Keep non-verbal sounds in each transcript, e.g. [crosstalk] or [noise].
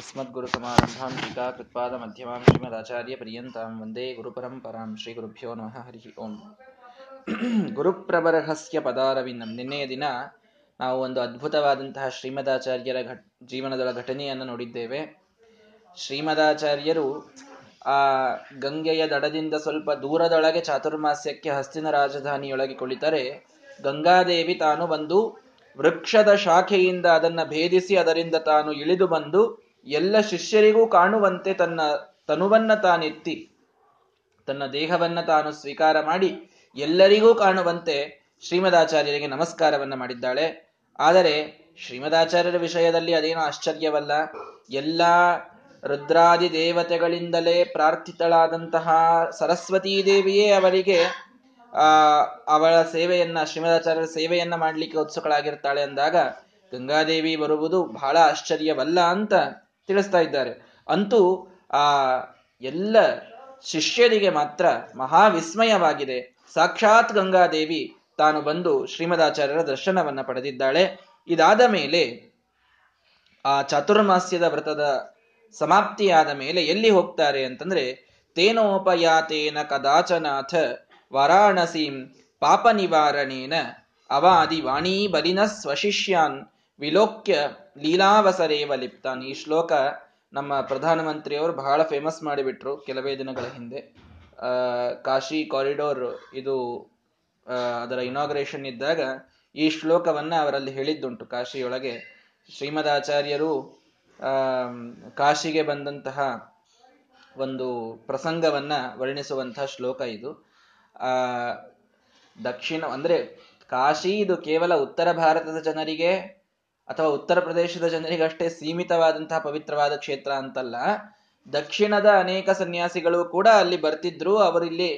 अस्मद्गुरुसमारम्भां टीकाकृत्पादमध्यमां श्रीमदाचार्यपर्यन्तां वन्दे ಗುರುಪರಂಪರಾಂ ಶ್ರೀ ಗುರುಭ್ಯೋ ನಮಃ ಹರಿ ಓಂ ಗುರುಪ್ರಬರಹಸ್ಯ ಪದಾರವಿಂದಂ ನಿನ್ನೆಯ ದಿನ ನಾವು ಒಂದು ಅದ್ಭುತವಾದಂತಹ ಶ್ರೀಮದಾಚಾರ್ಯರ ಘಟ್ ಜೀವನದ ಘಟನೆಯನ್ನು ನೋಡಿದ್ದೇವೆ ಶ್ರೀಮದಾಚಾರ್ಯರು ಆ ಗಂಗೆಯ ದಡದಿಂದ ಸ್ವಲ್ಪ ದೂರದೊಳಗೆ ಚಾತುರ್ಮಾಸ್ಯಕ್ಕೆ ಹಸ್ತಿನ ರಾಜಧಾನಿಯೊಳಗೆ ಕುಳಿತರೆ ಗಂಗಾದೇವಿ ತಾನು ಬಂದು ವೃಕ್ಷದ ಶಾಖೆಯಿಂದ ಅದನ್ನ ಭೇದಿಸಿ ಅದರಿಂದ ತಾನು ಇಳಿದು ಬಂದು ಎಲ್ಲ ಶಿಷ್ಯರಿಗೂ ಕಾಣುವಂತೆ ತನ್ನ ತನುವನ್ನ ತಾನೆತ್ತಿ, ತನ್ನ ದೇಹವನ್ನ ತಾನು ಸ್ವೀಕಾರ ಮಾಡಿ ಎಲ್ಲರಿಗೂ ಕಾಣುವಂತೆ ಶ್ರೀಮದಾಚಾರ್ಯರಿಗೆ ನಮಸ್ಕಾರವನ್ನ ಮಾಡಿದ್ದಾಳೆ. ಆದರೆ ಶ್ರೀಮದಾಚಾರ್ಯರ ವಿಷಯದಲ್ಲಿ ಅದೇನೋ ಆಶ್ಚರ್ಯವಲ್ಲ. ಎಲ್ಲ ರುದ್ರಾದಿ ದೇವತೆಗಳಿಂದಲೇ ಪ್ರಾರ್ಥಿತಳಾದಂತಹ ಸರಸ್ವತೀ ದೇವಿಯೇ ಅವರಿಗೆ ಅವಳ ಸೇವೆಯನ್ನ, ಶ್ರೀಮದಾಚಾರ್ಯರ ಸೇವೆಯನ್ನ ಮಾಡಲಿಕ್ಕೆ ಉತ್ಸುಕಳಾಗಿರ್ತಾಳೆ ಅಂದಾಗ ಗಂಗಾದೇವಿ ಬರುವುದು ಬಹಳ ಆಶ್ಚರ್ಯವಲ್ಲ ಅಂತ ತಿಳಿಸ್ತಾ ಇದ್ದಾರೆ. ಅಂತೂ ಆ ಎಲ್ಲ ಶಿಷ್ಯರಿಗೆ ಮಾತ್ರ ಮಹಾವಿಸ್ಮಯವಾಗಿದೆ. ಸಾಕ್ಷಾತ್ ಗಂಗಾದೇವಿ ತಾನು ಬಂದು ಶ್ರೀಮದಾಚಾರ್ಯರ ದರ್ಶನವನ್ನ ಪಡೆದಿದ್ದಾಳೆ. ಇದಾದ ಮೇಲೆ ಆ ಚಾತುರ್ಮಾಸ್ಯದ ವ್ರತದ ಸಮಾಪ್ತಿಯಾದ ಮೇಲೆ ಎಲ್ಲಿ ಹೋಗ್ತಾರೆ ಅಂತಂದ್ರೆ, ತೇನೋಪಯಾತೇನ ಕದಾಚನಾಥ ವಾರಾಣಸೀಂ ಪಾಪ ನಿವಾರಣೇನ ಅವಾದಿ ವಾಣಿ ಬಲಿನ ಸ್ವಶಿಷ್ಯಾನ್ ವಿಲೋಕ್ಯ ಲೀಲಾವಸರೇವ ಲಿಪ್ತಾನ್ ಈ ಶ್ಲೋಕ ನಮ್ಮ ಪ್ರಧಾನಮಂತ್ರಿಯವರು ಬಹಳ ಫೇಮಸ್ ಮಾಡಿಬಿಟ್ರು ಕೆಲವೇ ದಿನಗಳ ಹಿಂದೆ. ಕಾಶಿ ಕಾರಿಡೋರ್ ಇದು ಅದರ ಇನಾಗ್ರೇಷನ್ ಇದ್ದಾಗ ಈ ಶ್ಲೋಕವನ್ನ ಅವರಲ್ಲಿ ಹೇಳಿದ್ದುಂಟು. ಕಾಶಿಯೊಳಗೆ ಶ್ರೀಮದಾಚಾರ್ಯರು ಕಾಶಿಗೆ ಬಂದಂತಹ ಒಂದು ಪ್ರಸಂಗವನ್ನ ವರ್ಣಿಸುವಂತಹ ಶ್ಲೋಕ ಇದು. ಆ, ದಕ್ಷಿಣ, ಅಂದ್ರೆ ಕಾಶಿ ಇದು ಕೇವಲ ಉತ್ತರ ಭಾರತದ ಜನರಿಗೆ ಅಥವಾ ಉತ್ತರ ಪ್ರದೇಶದ ಜನರಿಗಷ್ಟೇ ಸೀಮಿತವಾದಂತಹ ಪವಿತ್ರವಾದ ಕ್ಷೇತ್ರ ಅಂತಲ್ಲ, ದಕ್ಷಿಣದ ಅನೇಕ ಸನ್ಯಾಸಿಗಳು ಕೂಡ ಅಲ್ಲಿ ಬರ್ತಿದ್ರು, ಅವರಿಲ್ಲಿ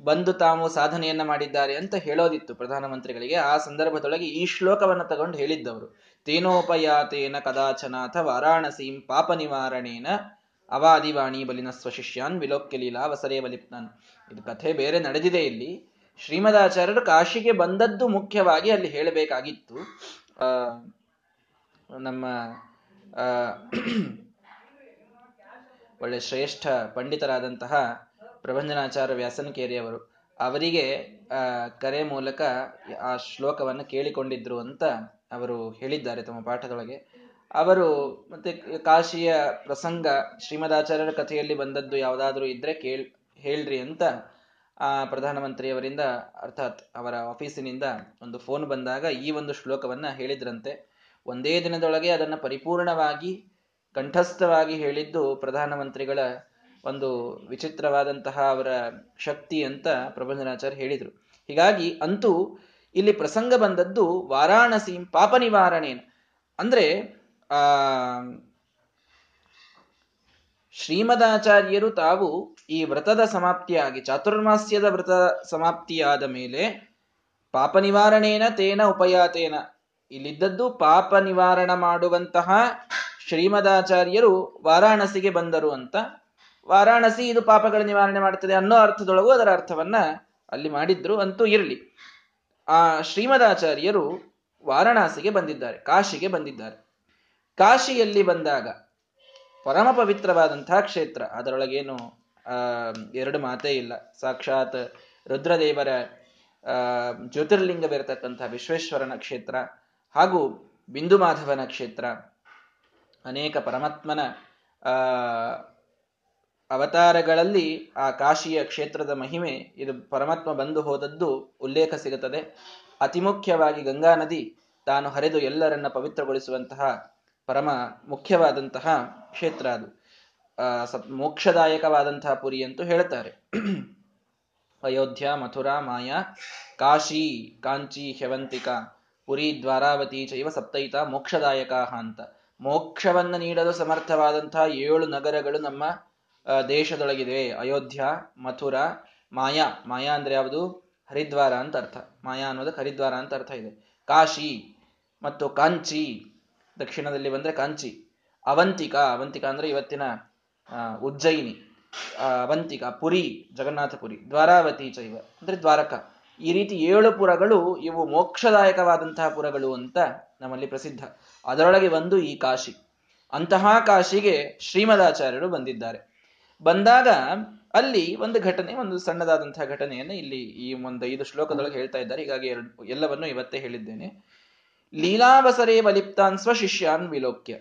ಬಂದು ತಾವು ಸಾಧನೆಯನ್ನ ಮಾಡಿದ್ದಾರೆ ಅಂತ ಹೇಳೋದಿತ್ತು ಪ್ರಧಾನಮಂತ್ರಿಗಳಿಗೆ. ಆ ಸಂದರ್ಭದೊಳಗೆ ಈ ಶ್ಲೋಕವನ್ನು ತಗೊಂಡು ಹೇಳಿದ್ದವರು. ತೇನೋಪಯಾತೇನ ಕದಾಚನಾಥ ವಾರಾಣಸೀಂ ಪಾಪ ನಿವಾರಣೇನ ಅವಾದಿವಾಣಿ ಬಲಿನ ಸ್ವಶಿಷ್ಯಾನ್ ವಿಲೋಕ್ಯ ಲೀಲಾ ವಸರೇ ಬಲಿಪ್ನಾನ್ ಇದು ಕಥೆ ಬೇರೆ ನಡೆದಿದೆ ಇಲ್ಲಿ. ಶ್ರೀಮದಾಚಾರ್ಯರು ಕಾಶಿಗೆ ಬಂದದ್ದು ಮುಖ್ಯವಾಗಿ ಅಲ್ಲಿ ಹೇಳಬೇಕಾಗಿತ್ತು. ಆ ನಮ್ಮ [clears throat] ಒಳ್ಳೆ ಶ್ರೇಷ್ಠ ಪಂಡಿತರಾದಂತಹ ಪ್ರಭಂಜನಾಚಾರ್ಯ ವ್ಯಾಸನಕೇರಿಯವರು ಅವರಿಗೆ ಕರೆ ಮೂಲಕ ಆ ಶ್ಲೋಕವನ್ನು ಕೇಳಿಕೊಂಡಿದ್ರು ಅಂತ ಅವರು ಹೇಳಿದ್ದಾರೆ ತಮ್ಮ ಪಾಠದೊಳಗೆ. ಅವರು ಮತ್ತೆ ಕಾಶಿಯ ಪ್ರಸಂಗ, ಶ್ರೀಮದಾಚಾರ್ಯರ ಕಥೆಯಲ್ಲಿ ಬಂದದ್ದು ಯಾವುದಾದ್ರೂ ಇದ್ರೆ ಕೇಳ್, ಹೇಳ್ರಿ ಅಂತ ಆ ಪ್ರಧಾನಮಂತ್ರಿಯವರಿಂದ, ಅರ್ಥಾತ್ ಅವರ ಆಫೀಸಿನಿಂದ ಒಂದು ಫೋನ್ ಬಂದಾಗ ಈ ಒಂದು ಶ್ಲೋಕವನ್ನ ಹೇಳಿದ್ರಂತೆ. ಒಂದೇ ದಿನದೊಳಗೆ ಅದನ್ನು ಪರಿಪೂರ್ಣವಾಗಿ, ಕಂಠಸ್ಥವಾಗಿ ಹೇಳಿದ್ದು ಪ್ರಧಾನಮಂತ್ರಿಗಳ ಒಂದು ವಿಚಿತ್ರವಾದಂತಹ ಅವರ ಶಕ್ತಿ ಅಂತ ಪ್ರಬಂಧನಾಚಾರ್ಯ ಹೇಳಿದರು. ಹೀಗಾಗಿ ಅಂತೂ ಇಲ್ಲಿ ಪ್ರಸಂಗ ಬಂದದ್ದು ವಾರಾಣಸಿ ಪಾಪ ನಿವಾರಣೆ ಅಂದ್ರೆ ಶ್ರೀಮದಾಚಾರ್ಯರು ತಾವು ಈ ವ್ರತದ ಸಮಾಪ್ತಿಯಾಗಿ, ಚಾತುರ್ಮಾಸ್ಯದ ವ್ರತ ಸಮಾಪ್ತಿಯಾದ ಮೇಲೆ ಪಾಪ ನಿವಾರಣೇನ ತೇನ ಉಪಯಾತೇನ ಇಲ್ಲಿದ್ದದ್ದು ಪಾಪ ನಿವಾರಣ ಮಾಡುವಂತಹ ಶ್ರೀಮದಾಚಾರ್ಯರು ವಾರಾಣಸಿಗೆ ಬಂದರು ಅಂತ. ವಾರಾಣಸಿ ಇದು ಪಾಪಗಳ ನಿವಾರಣೆ ಮಾಡುತ್ತದೆ ಅನ್ನೋ ಅರ್ಥದೊಳಗೂ ಅದರ ಅರ್ಥವನ್ನ ಅಲ್ಲಿ ಮಾಡಿದ್ರು ಅಂತೂ ಇರಲಿ. ಆ ಶ್ರೀಮದಾಚಾರ್ಯರು ವಾರಾಣಸಿಗೆ ಬಂದಿದ್ದಾರೆ, ಕಾಶಿಗೆ ಬಂದಿದ್ದಾರೆ. ಕಾಶಿಯಲ್ಲಿ ಬಂದಾಗ ಪರಮ ಪವಿತ್ರವಾದಂತಹ ಕ್ಷೇತ್ರ, ಅದರೊಳಗೇನು ಎರಡು ಮಾತೇ ಇಲ್ಲ. ಸಾಕ್ಷಾತ್ ರುದ್ರದೇವರ ಜ್ಯೋತಿರ್ಲಿಂಗವಿರತಕ್ಕಂತಹ ವಿಶ್ವೇಶ್ವರನ ಕ್ಷೇತ್ರ ಹಾಗೂ ಬಿಂದು ಮಾಧವನ ಕ್ಷೇತ್ರ, ಅನೇಕ ಪರಮಾತ್ಮನ ಅವತಾರಗಳಲ್ಲಿ ಆ ಕಾಶಿಯ ಕ್ಷೇತ್ರದ ಮಹಿಮೆ, ಇದು ಪರಮಾತ್ಮ ಬಂದು ಹೋದದ್ದು ಉಲ್ಲೇಖ ಸಿಗುತ್ತದೆ. ಅತಿ ಮುಖ್ಯವಾಗಿ ಗಂಗಾ ನದಿ ತಾನು ಹರಿದು ಎಲ್ಲರನ್ನ ಪವಿತ್ರಗೊಳಿಸುವಂತಹ ಪರಮ ಮುಖ್ಯವಾದಂತಹ ಕ್ಷೇತ್ರ ಅದು. ಮೋಕ್ಷದಾಯಕವಾದಂತಹ ಪುರಿ ಅಂತೂ ಹೇಳ್ತಾರೆ. ಅಯೋಧ್ಯ, ಮಥುರಾ, ಮಾಯಾ, ಕಾಶಿ, ಕಾಂಚಿ, ಹ್ಯವಂತಿಕಾ ಪುರಿ ದ್ವಾರಾವತಿ ಚೈವ ಸಪ್ತೈತ ಮೋಕ್ಷದಾಯಕ ಅಂತ. ಮೋಕ್ಷವನ್ನು ನೀಡಲು ಸಮರ್ಥವಾದಂತಹ ಏಳು ನಗರಗಳು ನಮ್ಮ ದೇಶದೊಳಗಿದೆ ಅಯೋಧ್ಯ, ಮಥುರಾ, ಮಾಯಾ. ಮಾಯಾ ಅಂದ್ರೆ ಯಾವುದು? ಹರಿದ್ವಾರ ಅಂತ ಅರ್ಥ. ಮಾಯಾ ಅನ್ನೋದಕ್ಕೆ ಹರಿದ್ವಾರ ಅಂತ ಅರ್ಥ ಇದೆ. ಕಾಶಿ ಮತ್ತು ಕಾಂಚಿ. ದಕ್ಷಿಣದಲ್ಲಿ ಬಂದ್ರೆ ಕಾಂಚಿ. ಅವಂತಿಕಾ. ಅವಂತಿಕ ಅಂದ್ರೆ ಇವತ್ತಿನ ಉಜ್ಜಯಿನಿ. ಅವಂತಿಕಾ. ಪುರಿ, ಜಗನ್ನಾಥಪುರಿ. ದ್ವಾರಾವತಿ ಚೈವ. ಅಂದ್ರೆ ದ್ವಾರಕ. ಈ ರೀತಿ ಏಳು ಪುರಗಳು ಇವು ಮೋಕ್ಷದಾಯಕವಾದಂತಹ ಪುರಗಳು ಅಂತ ನಮ್ಮಲ್ಲಿ ಪ್ರಸಿದ್ಧ. ಅದರೊಳಗೆ ಒಂದು ಈ ಕಾಶಿ. ಅಂತಹ ಕಾಶಿಗೆ ಶ್ರೀಮದಾಚಾರ್ಯರು ಬಂದಿದ್ದಾರೆ. ಬಂದಾಗ ಅಲ್ಲಿ ಒಂದು ಘಟನೆ, ಒಂದು ಸಣ್ಣದಾದಂತಹ ಘಟನೆಯನ್ನು ಇಲ್ಲಿ ಈ ಒಂದು ಐದು ಶ್ಲೋಕದೊಳಗೆ ಹೇಳ್ತಾ ಇದ್ದಾರೆ. ಹೀಗಾಗಿ ಎರಡು, ಎಲ್ಲವನ್ನು ಇವತ್ತೇ ಹೇಳಿದ್ದೇನೆ. ಲೀಲಾವಸರೇ ಬಲಿಪ್ತಾನ್ ಶಿಷ್ಯಾನ್ ವಿಲೋಕ್ಯ.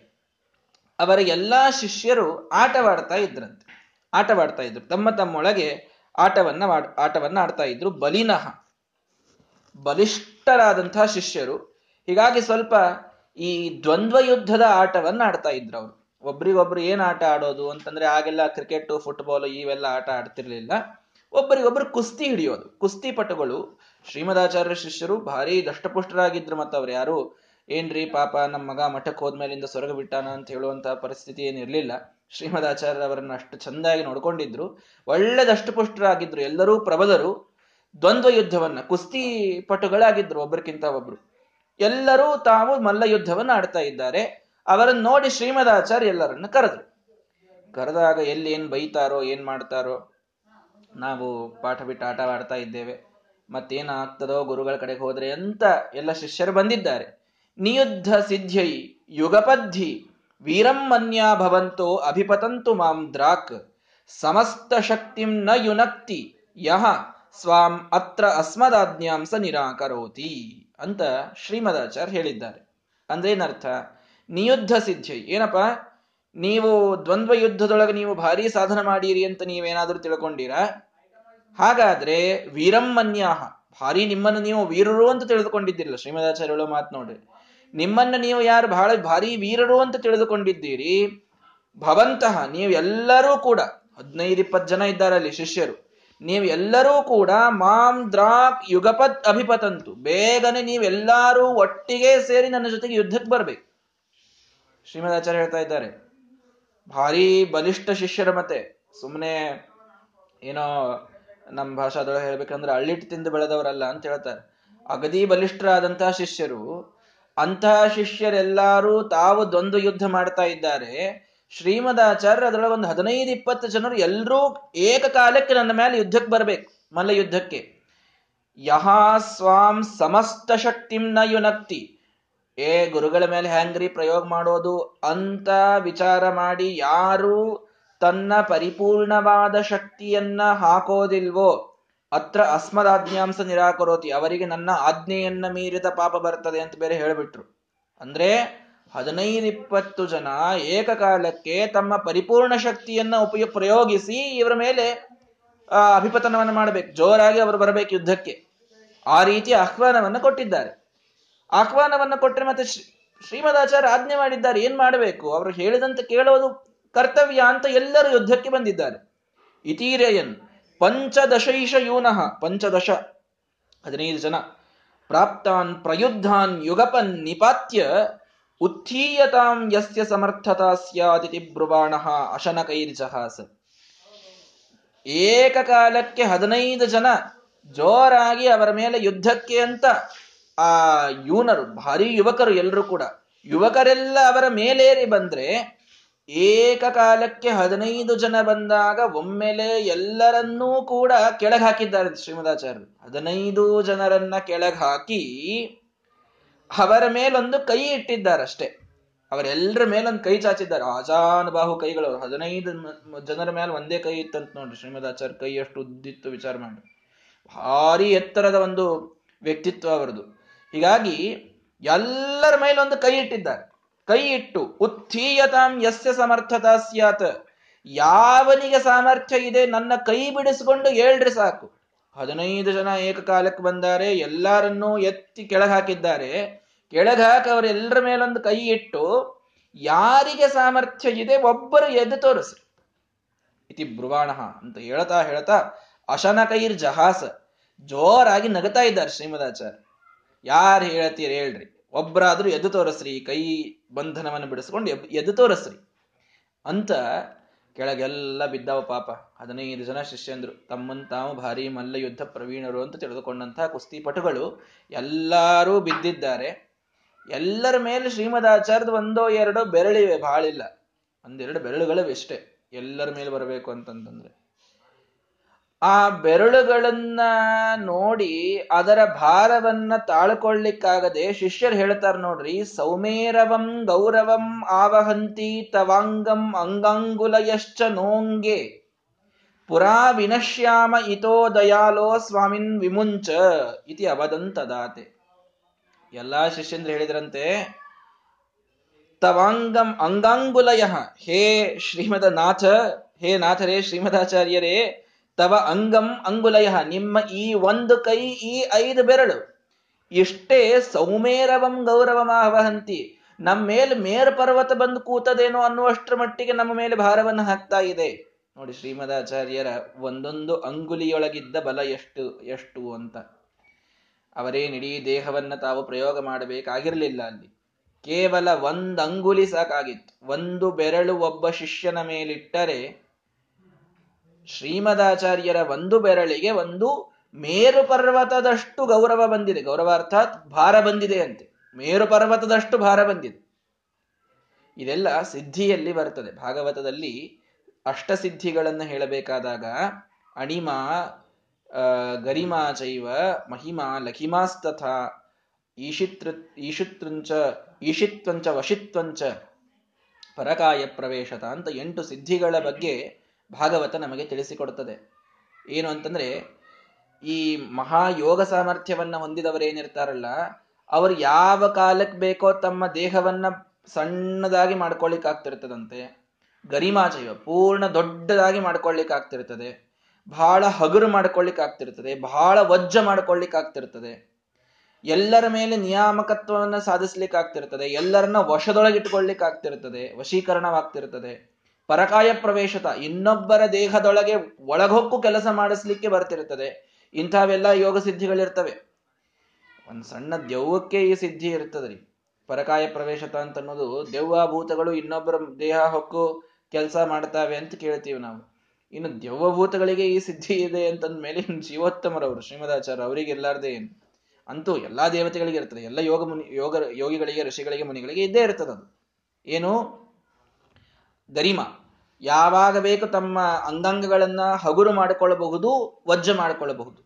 ಅವರ ಎಲ್ಲಾ ಶಿಷ್ಯರು ಆಟವಾಡ್ತಾ ಇದ್ರಂತೆ. ಆಟವಾಡ್ತಾ ಇದ್ರು. ತಮ್ಮ ತಮ್ಮೊಳಗೆ ಆಟವನ್ನ ಆಟವನ್ನ ಆಡ್ತಾ ಇದ್ರು. ಬಲಿನಃ. ಬಲಿಷ್ಠರಾದಂತಹ ಶಿಷ್ಯರು ಹೀಗಾಗಿ ಸ್ವಲ್ಪ ಈ ದ್ವಂದ್ವ ಯುದ್ಧದ ಆಟವನ್ನ ಆಡ್ತಾ ಇದ್ರು ಅವರು. ಒಬ್ರಿಗೊಬ್ರು ಏನ್ ಆಟ ಆಡೋದು ಅಂತಂದ್ರೆ ಆಗೆಲ್ಲ ಕ್ರಿಕೆಟ್, ಫುಟ್ಬಾಲ್ ಇವೆಲ್ಲ ಆಟ ಆಡ್ತಿರ್ಲಿಲ್ಲ. ಒಬ್ಬರಿಗೊಬ್ರು ಕುಸ್ತಿ ಹಿಡಿಯೋದು. ಕುಸ್ತಿ ಪಟುಗಳು, ಶ್ರೀಮದಾಚಾರ್ಯ ಶಿಷ್ಯರು ಭಾರಿ ದಷ್ಟಪುಷ್ಟರಾಗಿದ್ರು ಮತ್ತ ಅವ್ರು ಯಾರು. ಏನ್ರಿ ಪಾಪ ನಮ್ಮ ಮಗ ಮಠಕ್ಕೆ ಹೋದ್ಮೇಲಿಂದ ಸೊರಗ ಬಿಟ್ಟಾನ ಅಂತ ಹೇಳುವಂತಹ ಪರಿಸ್ಥಿತಿ ಏನಿರ್ಲಿಲ್ಲ ಶ್ರೀಮದಾಚಾರ್ಯ ಅವರನ್ನ ಅಷ್ಟು ಚಂದಾಗಿ ನೋಡ್ಕೊಂಡಿದ್ರು. ಒಳ್ಳೆ ದಷ್ಟಪುಷ್ಟರಾಗಿದ್ರು ಎಲ್ಲರೂ ಪ್ರಬಲರು. ದ್ವಂದ್ವ ಯುದ್ಧವನ್ನ ಕುಸ್ತಿ ಪಟುಗಳಾಗಿದ್ರು ಒಬ್ಬರಿಗಿಂತ ಒಬ್ರು. ಎಲ್ಲರೂ ತಾವು ಮಲ್ಲ ಯುದ್ಧವನ್ನ ಆಡ್ತಾ ಇದ್ದಾರೆ. ಅವರನ್ನು ನೋಡಿ ಶ್ರೀಮದಾಚಾರ್ಯ ಎಲ್ಲರನ್ನ ಕರೆದ್ರು. ಕರೆದಾಗ ಎಲ್ಲಿ ಏನ್ ಬೈತಾರೋ, ಏನ್ ಮಾಡ್ತಾರೋ, ನಾವು ಪಾಠ ಬಿಟ್ಟು ಆಟ ಆಡ್ತಾ ಇದ್ದೇವೆ. ಮತ್ತೇನಾಗ್ತದೋ ಗುರುಗಳ ಕಡೆಗೆ ಹೋದ್ರೆ ಅಂತ ಎಲ್ಲ ಶಿಷ್ಯರು ಬಂದಿದ್ದಾರೆ. ನಿಯುದ್ಧ ಸಿದ್ಧ್ಯೈ, ಯುಗಪದ್ಧಿ, ವೀರಂ ಮನ್ಯಾ ಭವಂತೋ ಅಭಿಪತಂತು ಮಾಂ ದ್ರಾಕ್, ಸಮಸ್ತ ಶಕ್ತಿಂ ನ ಯುನಕ್ತಿ, ಯಹ ಸ್ವಾಂ ಅತ್ರ ಅಸ್ಮದಾಜ್ಞಾಂಸ ನಿರಾಕರೋತಿ ಅಂತ ಶ್ರೀಮದಾಚಾರ್ಯ ಹೇಳಿದ್ದಾರೆ. ಅಂದ್ರೆ ಏನರ್ಥ ನಿಯುದ್ಧ ಸಿದ್ಧಿ. ಏನಪ್ಪ? ನೀವು ದ್ವಂದ್ವ ಯುದ್ಧದೊಳಗೆ ನೀವು ಭಾರಿ ಸಾಧನ ಮಾಡಿರಿ ಅಂತ ನೀವೇನಾದ್ರೂ ತಿಳ್ಕೊಂಡಿರಾ? ಹಾಗಾದ್ರೆ ವೀರಮ್ಮನ್ಯಾಹ, ಭಾರಿ ನಿಮ್ಮನ್ನು ನೀವು ವೀರರು ಅಂತ ತಿಳಿದುಕೊಂಡಿದ್ದಿರಲ್ಲ, ಶ್ರೀಮದಾಚಾರ್ಯ ಮಾತು ನೋಡ್ರಿ ನಿಮ್ಮನ್ನು ನೀವು ಯಾರು ಬಹಳ ಭಾರಿ ವೀರರು ಅಂತ ತಿಳಿದುಕೊಂಡಿದ್ದೀರಿ? ಭವಂತಹ ನೀವು ಎಲ್ಲರೂ ಕೂಡ, ಹದಿನೈದು ಇಪ್ಪತ್ತು ಜನ ಇದ್ದಾರೆ ಅಲ್ಲಿ ಶಿಷ್ಯರು ನೀವು ಎಲ್ಲರೂ ಕೂಡ ಮಾಂ ದ್ರಾಕ್ ಯುಗಪತ್ ಅಭಿಪತಂತು. ಬೇಗನೆ ನೀವೆಲ್ಲರೂ ಒಟ್ಟಿಗೆ ಸೇರಿ ನನ್ನ ಜೊತೆಗೆ ಯುದ್ಧಕ್ಕೆ ಬರ್ಬೇಕು. ಶ್ರೀಮದಾಚಾರ್ಯ ಹೇಳ್ತಾ ಇದ್ದಾರೆ. ಭಾರಿ ಬಲಿಷ್ಠ ಶಿಷ್ಯರ ಮತೆ. ಸುಮ್ಮನೆ ಏನೋ ನಮ್ಮ ಭಾಷಾದೊಳಗೆ ಹೇಳ್ಬೇಕಂದ್ರೆ ಅಳ್ಳಿಟ್ಟು ತಿಂದು ಬೆಳೆದವರಲ್ಲ ಅಂತ ಹೇಳ್ತಾರೆ. ಅಗದಿ ಬಲಿಷ್ಠರಾದಂತಹ ಶಿಷ್ಯರು, ಅಂತಹ ಶಿಷ್ಯರೆಲ್ಲರೂ ತಾವು ದ್ವಂದ್ವ ಯುದ್ಧ ಮಾಡ್ತಾ ಇದ್ದಾರೆ. ಶ್ರೀಮದಾಚಾರ್ಯ ಅದರೊಳಗೆ ಒಂದು ಹದಿನೈದು, ಇಪ್ಪತ್ತು ಜನರು ಎಲ್ಲರೂ ಏಕಕಾಲಕ್ಕೆ ನನ್ನ ಮೇಲೆ ಯುದ್ಧಕ್ಕೆ ಬರಬೇಕು ಮಲ್ಲ ಯುದ್ಧಕ್ಕೆ ಯಹಾ ಸ್ವಾಂ ಸಮಸ್ತ ಶಕ್ತಿಂ ನ ಯುನಕ್ತಿ. ಏ ಗುರುಗಳ ಮೇಲೆ ಹ್ಯಾಂಗ್ರಿ ಪ್ರಯೋಗ ಮಾಡೋದು? ಅಂತ ವಿಚಾರ ಮಾಡಿ ಯಾರು ತನ್ನ ಪರಿಪೂರ್ಣವಾದ ಶಕ್ತಿಯನ್ನ ಹಾಕೋದಿಲ್ವೋ? ಅತ್ರ ಅಸ್ಮದಾಜ್ಞಾಂಸ ನಿರಾಕರೋತಿ. ಅವರಿಗೆ ನನ್ನ ಆಜ್ಞೆಯನ್ನ ಮೀರಿದ ಪಾಪ ಬರ್ತದೆ ಅಂತ ಬೇರೆ ಹೇಳಿಬಿಟ್ರು. ಅಂದ್ರೆ ಹದಿನೈದು ಇಪ್ಪತ್ತು ಜನ ಏಕಕಾಲಕ್ಕೆ ತಮ್ಮ ಪರಿಪೂರ್ಣ ಶಕ್ತಿಯನ್ನ ಉಪಯೋಗ ಪ್ರಯೋಗಿಸಿ ಇವರ ಮೇಲೆ ಅಭಿಪತನವನ್ನು ಮಾಡಬೇಕು. ಜೋರಾಗಿ ಅವರು ಬರಬೇಕು ಯುದ್ಧಕ್ಕೆ. ಆ ರೀತಿ ಆಹ್ವಾನವನ್ನು ಕೊಟ್ಟಿದ್ದಾರೆ. ಆಹ್ವಾನವನ್ನು ಕೊಟ್ಟರೆ ಮತ್ತೆ ಶ್ರೀಮದಾಚಾರ್ಯ ಆಜ್ಞೆ ಮಾಡಿದ್ದಾರೆ. ಏನ್ ಮಾಡಬೇಕು? ಅವರು ಹೇಳಿದಂತೆ ಕೇಳುವುದು ಕರ್ತವ್ಯ ಅಂತ ಎಲ್ಲರೂ ಯುದ್ಧಕ್ಕೆ ಬಂದಿದ್ದಾರೆ. ಇತೀರೇಯನ್ ಪಂಚದಶೈಷ ಯೂನಃ, ಪಂಚದಶ, ಹದಿನೈದು ಜನ ಪ್ರಾಪ್ತಾನ್ ಪ್ರಯುದ್ಧಾನ್ ಯುಗಪನ್ ನಿಪಾತ್ಯ ಉತ್ಥೀಯತಾಂ ಯಸ್ಯ ಸಮರ್ಥತಾ ಸ್ಯಾದಿತಿ ಬ್ರುವಾಣ ಅಶನಕೈರ್ಜಹಾಸ. ಏಕಕಾಲಕ್ಕೆ ಹದಿನೈದು ಜನ ಜೋರಾಗಿ ಅವರ ಮೇಲೆ ಯುದ್ಧಕ್ಕೆ ಅಂತ ಆ ಯೂನರು, ಭಾರಿ ಯುವಕರು ಎಲ್ಲರೂ ಕೂಡ. ಯುವಕರೆಲ್ಲ ಅವರ ಮೇಲೇರಿ ಬಂದ್ರೆ ಏಕಕಾಲಕ್ಕೆ ಹದಿನೈದು ಜನ ಬಂದಾಗ ಒಮ್ಮೆಲೆ ಎಲ್ಲರನ್ನೂ ಕೂಡ ಕೆಳಗೆ ಹಾಕಿದ್ದಾರೆ ಶ್ರೀಮದಾಚಾರ್ಯರು. ಹದಿನೈದು ಜನರನ್ನ ಕೆಳಗೆ ಹಾಕಿ ಅವರ ಮೇಲೊಂದು ಕೈ ಇಟ್ಟಿದ್ದಾರಷ್ಟೇ. ಅವರೆಲ್ಲರ ಮೇಲೊಂದು ಕೈ ಚಾಚಿದ್ದಾರೆ. ಆಜಾನುಬಾಹು ಕೈಗಳು, ಹದಿನೈದು ಜನರ ಮೇಲೆ ಒಂದೇ ಕೈ ಇತ್ತಂತ ನೋಡ್ರಿ ಶ್ರೀಮದಾಚಾರ್ಯ ಕೈ ಎಷ್ಟು ಉದ್ದಿತ್ತು ವಿಚಾರ ಮಾಡಿ. ಭಾರಿ ಎತ್ತರದ ಒಂದು ವ್ಯಕ್ತಿತ್ವ ಅವರದು. ಹೀಗಾಗಿ ಎಲ್ಲರ ಮೇಲೊಂದು ಕೈ ಇಟ್ಟಿದ್ದಾರೆ. ಕೈ ಇಟ್ಟು, ಉತ್ಥೀಯತಾಂ ಯಸ್ಯ ಸಮರ್ಥತಾ ಸ್ಯಾತ್. ಯಾವನಿಗೆ ಸಾಮರ್ಥ್ಯ ಇದೆ ನನ್ನ ಕೈ ಬಿಡಿಸಿಕೊಂಡು ಹೇಳ್ರಿ ಸಾಕು. ಹದಿನೈದು ಜನ ಏಕಕಾಲಕ್ಕೆ ಬಂದಾರೆ, ಎಲ್ಲರನ್ನೂ ಎತ್ತಿ ಕೆಳಗೆ ಹಾಕಿದ್ದಾರೆ. ಕೆಳಗೆ ಹಾಕಿ ಅವರೆಲ್ಲರ ಮೇಲೊಂದು ಕೈ ಇಟ್ಟು ಯಾರಿಗೆ ಸಾಮರ್ಥ್ಯ ಇದೆ ಒಬ್ಬರು ಎದ್ದು ತೋರಿಸ್ರಿ ಇತಿ ಬ್ರುವಾಣ ಅಂತ ಹೇಳ್ತಾ ಹೇಳ್ತಾ ಅಶನ ಕೈರ್ ಜಹಾಸ ಜೋರಾಗಿ ನಗತಾ ಇದ್ದಾರೆ ಶ್ರೀಮದಾಚಾರ್ಯ. ಯಾರು ಹೇಳ್ತೀರಿ ಹೇಳ್ರಿ. ಒಬ್ಬರಾದ್ರೂ ಎದ್ದು ತೋರಿಸ್ರಿ ಕೈ ಬಂಧನವನ್ನು ಬಿಡಿಸ್ಕೊಂಡು ಎದ್ದು ತೋರಿಸ್ರಿ ಅಂತ ಕೆಳಗೆಲ್ಲ ಬಿದ್ದಾವ ಪಾಪ. ಹದಿನೈದು ಜನ ಶಿಷ್ಯಂದ್ರು. ತಮ್ಮನ್ ತಾವು ಭಾರಿ ಮಲ್ಲ ಯುದ್ಧ ಪ್ರವೀಣರು ಅಂತ ತಿಳಿದುಕೊಂಡಂತಹ ಕುಸ್ತಿಪಟುಗಳು ಎಲ್ಲರೂ ಬಿದ್ದಿದ್ದಾರೆ. ಎಲ್ಲರ ಮೇಲೆ ಶ್ರೀಮದಾಚಾರ್ಯದ ಒಂದೋ ಎರಡೋ ಬೆರಳಿವೆ ಬಹಳಿಲ್ಲ ಒಂದೆರಡು ಬೆರಳುಗಳಿವೆ ಇಷ್ಟೇ ಎಲ್ಲರ ಮೇಲೆ ಬರಬೇಕು ಅಂತಂತಂದ್ರೆ. ಆ ಬೆರಳುಗಳನ್ನ ನೋಡಿ ಅದರ ಭಾರವನ್ನ ತಾಳ್ಕೊಳ್ಳಿಕ್ಕಾಗದೆ ಶಿಷ್ಯರು ಹೇಳ್ತಾರೆ ನೋಡ್ರಿ, ಸೌಮೇರವಂ ಗೌರವಂ ಆವಹಂತಿ ತವಾಂಗಂ ಅಂಗಾಂಗುಲಯಶ್ಚ ನೋಂಗೆ ಪುರಾ ವಿನಶ್ಯಾಮ ಇತೋ ದಯಾಲೋ ಸ್ವಾಮಿನ್ ವಿಮುಂಚ ಇತಿ ಅವದಂತದಾತೆ. ಎಲ್ಲಾ ಶಿಷ್ಯಂದ್ರು ಹೇಳಿದ್ರಂತೆ, ತವಾಂಗಂ ಅಂಗಾಂಗುಲಯ. ಹೇ ಶ್ರೀಮದ ನಾಥ ಹೇ ನಾಥರೇ ಶ್ರೀಮದಾಚಾರ್ಯರೇ, ತವ ಅಂಗಂ ಅಂಗುಲಯ. ನಿಮ್ಮ ಈ ಒಂದು ಕೈ, ಈ ಐದು ಬೆರಳು, ಇಷ್ಟೇ ಸೌಮೇರವಂ ಗೌರವಮಾವಹಂತಿ ನಮ್ಮ ಮೇಲೆ ಮೇರ್ ಪರ್ವತ ಬಂದು ಕೂತದೇನೋ ಅನ್ನುವಷ್ಟರ ಮಟ್ಟಿಗೆ ನಮ್ಮ ಮೇಲೆ ಭಾರವನ್ನು ಹಾಕ್ತಾ ಇದೆ. ನೋಡಿ ಶ್ರೀಮದಾಚಾರ್ಯರ ಒಂದೊಂದು ಅಂಗುಲಿಯೊಳಗಿದ್ದ ಬಲ ಎಷ್ಟು ಎಷ್ಟು ಅಂತ. ಅವರೇನಿಡೀ ದೇಹವನ್ನ ತಾವು ಪ್ರಯೋಗ ಮಾಡಬೇಕಾಗಿರಲಿಲ್ಲ ಅಲ್ಲಿ. ಕೇವಲ ಒಂದು ಅಂಗುಲಿ ಸಾಕಾಗಿತ್ತು. ಒಂದು ಬೆರಳು ಒಬ್ಬ ಶಿಷ್ಯನ ಮೇಲಿಟ್ಟರೆ ಶ್ರೀಮದಾಚಾರ್ಯರ ಒಂದು ಬೆರಳಿಗೆ ಒಂದು ಮೇರು ಪರ್ವತದಷ್ಟು ಗೌರವ ಬಂದಿದೆ. ಗೌರವ ಅರ್ಥಾತ್ ಭಾರ ಬಂದಿದೆ ಅಂತೆ. ಮೇರು ಪರ್ವತದಷ್ಟು ಭಾರ ಬಂದಿದೆ. ಇದೆಲ್ಲ ಸಿದ್ಧಿಯಲ್ಲಿ ಬರ್ತದೆ. ಭಾಗವತದಲ್ಲಿ ಅಷ್ಟಸಿದ್ಧಿಗಳನ್ನು ಹೇಳಬೇಕಾದಾಗ ಅಣಿಮ ಗರಿಮಾ ಚೈವ ಮಹಿಮಾ ಲಖಿಮಾಸ್ತಥ ಈಶಿತೃ ಈಶಿತೃಂಚ ಈಶಿತ್ವಂಚ ವಶಿತ್ವಂಚ ಪರಕಾಯ ಪ್ರವೇಶತ ಅಂತ ಎಂಟು ಸಿದ್ಧಿಗಳ ಬಗ್ಗೆ ಭಾಗವತ ನಮಗೆ ತಿಳಿಸಿಕೊಡುತ್ತದೆ. ಏನು ಅಂತಂದ್ರೆ, ಈ ಮಹಾಯೋಗ ಸಾಮರ್ಥ್ಯವನ್ನ ಹೊಂದಿದವರೇನಿರ್ತಾರಲ್ಲ ಅವರು ಯಾವ ಕಾಲಕ್ಕೆ ಬೇಕೋ ತಮ್ಮ ದೇಹವನ್ನ ಸಣ್ಣದಾಗಿ ಮಾಡ್ಕೊಳ್ಳಿಕ್ಕಾಗ್ತಿರ್ತದಂತೆ ಗರಿಮಾಚಯ ಪೂರ್ಣ ದೊಡ್ಡದಾಗಿ ಮಾಡ್ಕೊಳ್ಳಿಕ್ ಆಗ್ತಿರ್ತದೆ ಬಹಳ ಹಗುರು ಮಾಡ್ಕೊಳ್ಳಿಕ್ ಆಗ್ತಿರ್ತದೆ ಬಹಳ ವಜ್ಜ ಮಾಡ್ಕೊಳ್ಳಿಕ್ ಆಗ್ತಿರ್ತದೆ ಎಲ್ಲರ ಮೇಲೆ ನಿಯಾಮಕತ್ವವನ್ನ ಸಾಧಿಸ್ಲಿಕ್ಕೆ ಆಗ್ತಿರ್ತದೆ ಎಲ್ಲರನ್ನ ವಶದೊಳಗಿಟ್ಕೊಳ್ಳಿಕ್ ಆಗ್ತಿರ್ತದೆ ವಶೀಕರಣವಾಗ್ತಿರ್ತದೆ. ಪರಕಾಯ ಪ್ರವೇಶತ, ಇನ್ನೊಬ್ಬರ ದೇಹದೊಳಗೆ ಒಳಗೊಕ್ಕು ಕೆಲಸ ಮಾಡಿಸ್ಲಿಕ್ಕೆ ಬರ್ತಿರ್ತದೆ. ಇಂಥವೆಲ್ಲ ಯೋಗ ಸಿದ್ಧಿಗಳಿರ್ತವೆ. ಒಂದು ಸಣ್ಣ ದೆವ್ವಕ್ಕೆ ಈ ಸಿದ್ಧಿ ಇರ್ತದ್ರಿ. ಪರಕಾಯ ಪ್ರವೇಶತ ಅಂತ ಅನ್ನೋದು ದೆವ್ವ ಭೂತಗಳು ಇನ್ನೊಬ್ಬರ ದೇಹ ಹೊಕ್ಕು ಕೆಲಸ ಮಾಡ್ತಾವೆ ಅಂತ ಕೇಳ್ತೀವಿ ನಾವು. ಇನ್ನು ದೆವ್ವಭೂತಗಳಿಗೆ ಈ ಸಿದ್ಧಿ ಇದೆ ಅಂತಂದ ಮೇಲೆ ಜೀವೋತ್ತಮರವರು ಶ್ರೀಮದಾಚಾರ್ಯ ಅವರಿಗೆ ಎಲ್ಲಾರದೇ ಏನು? ಅಂತೂ ಎಲ್ಲಾ ದೇವತೆಗಳಿಗೆ ಇರ್ತದೆ. ಎಲ್ಲ ಯೋಗ ಮುನಿ, ಯೋಗ, ಯೋಗಿಗಳಿಗೆ, ಋಷಿಗಳಿಗೆ, ಮುನಿಗಳಿಗೆ ಇದ್ದೇ ಇರ್ತದೆ ಅದು. ಏನು? ಗರಿಮ. ಯಾವಾಗ ಬೇಕು ತಮ್ಮ ಅಂಗಾಂಗಗಳನ್ನ ಹಗುರು ಮಾಡಿಕೊಳ್ಳಬಹುದು ವಜ್ಜ ಮಾಡಿಕೊಳ್ಳಬಹುದು.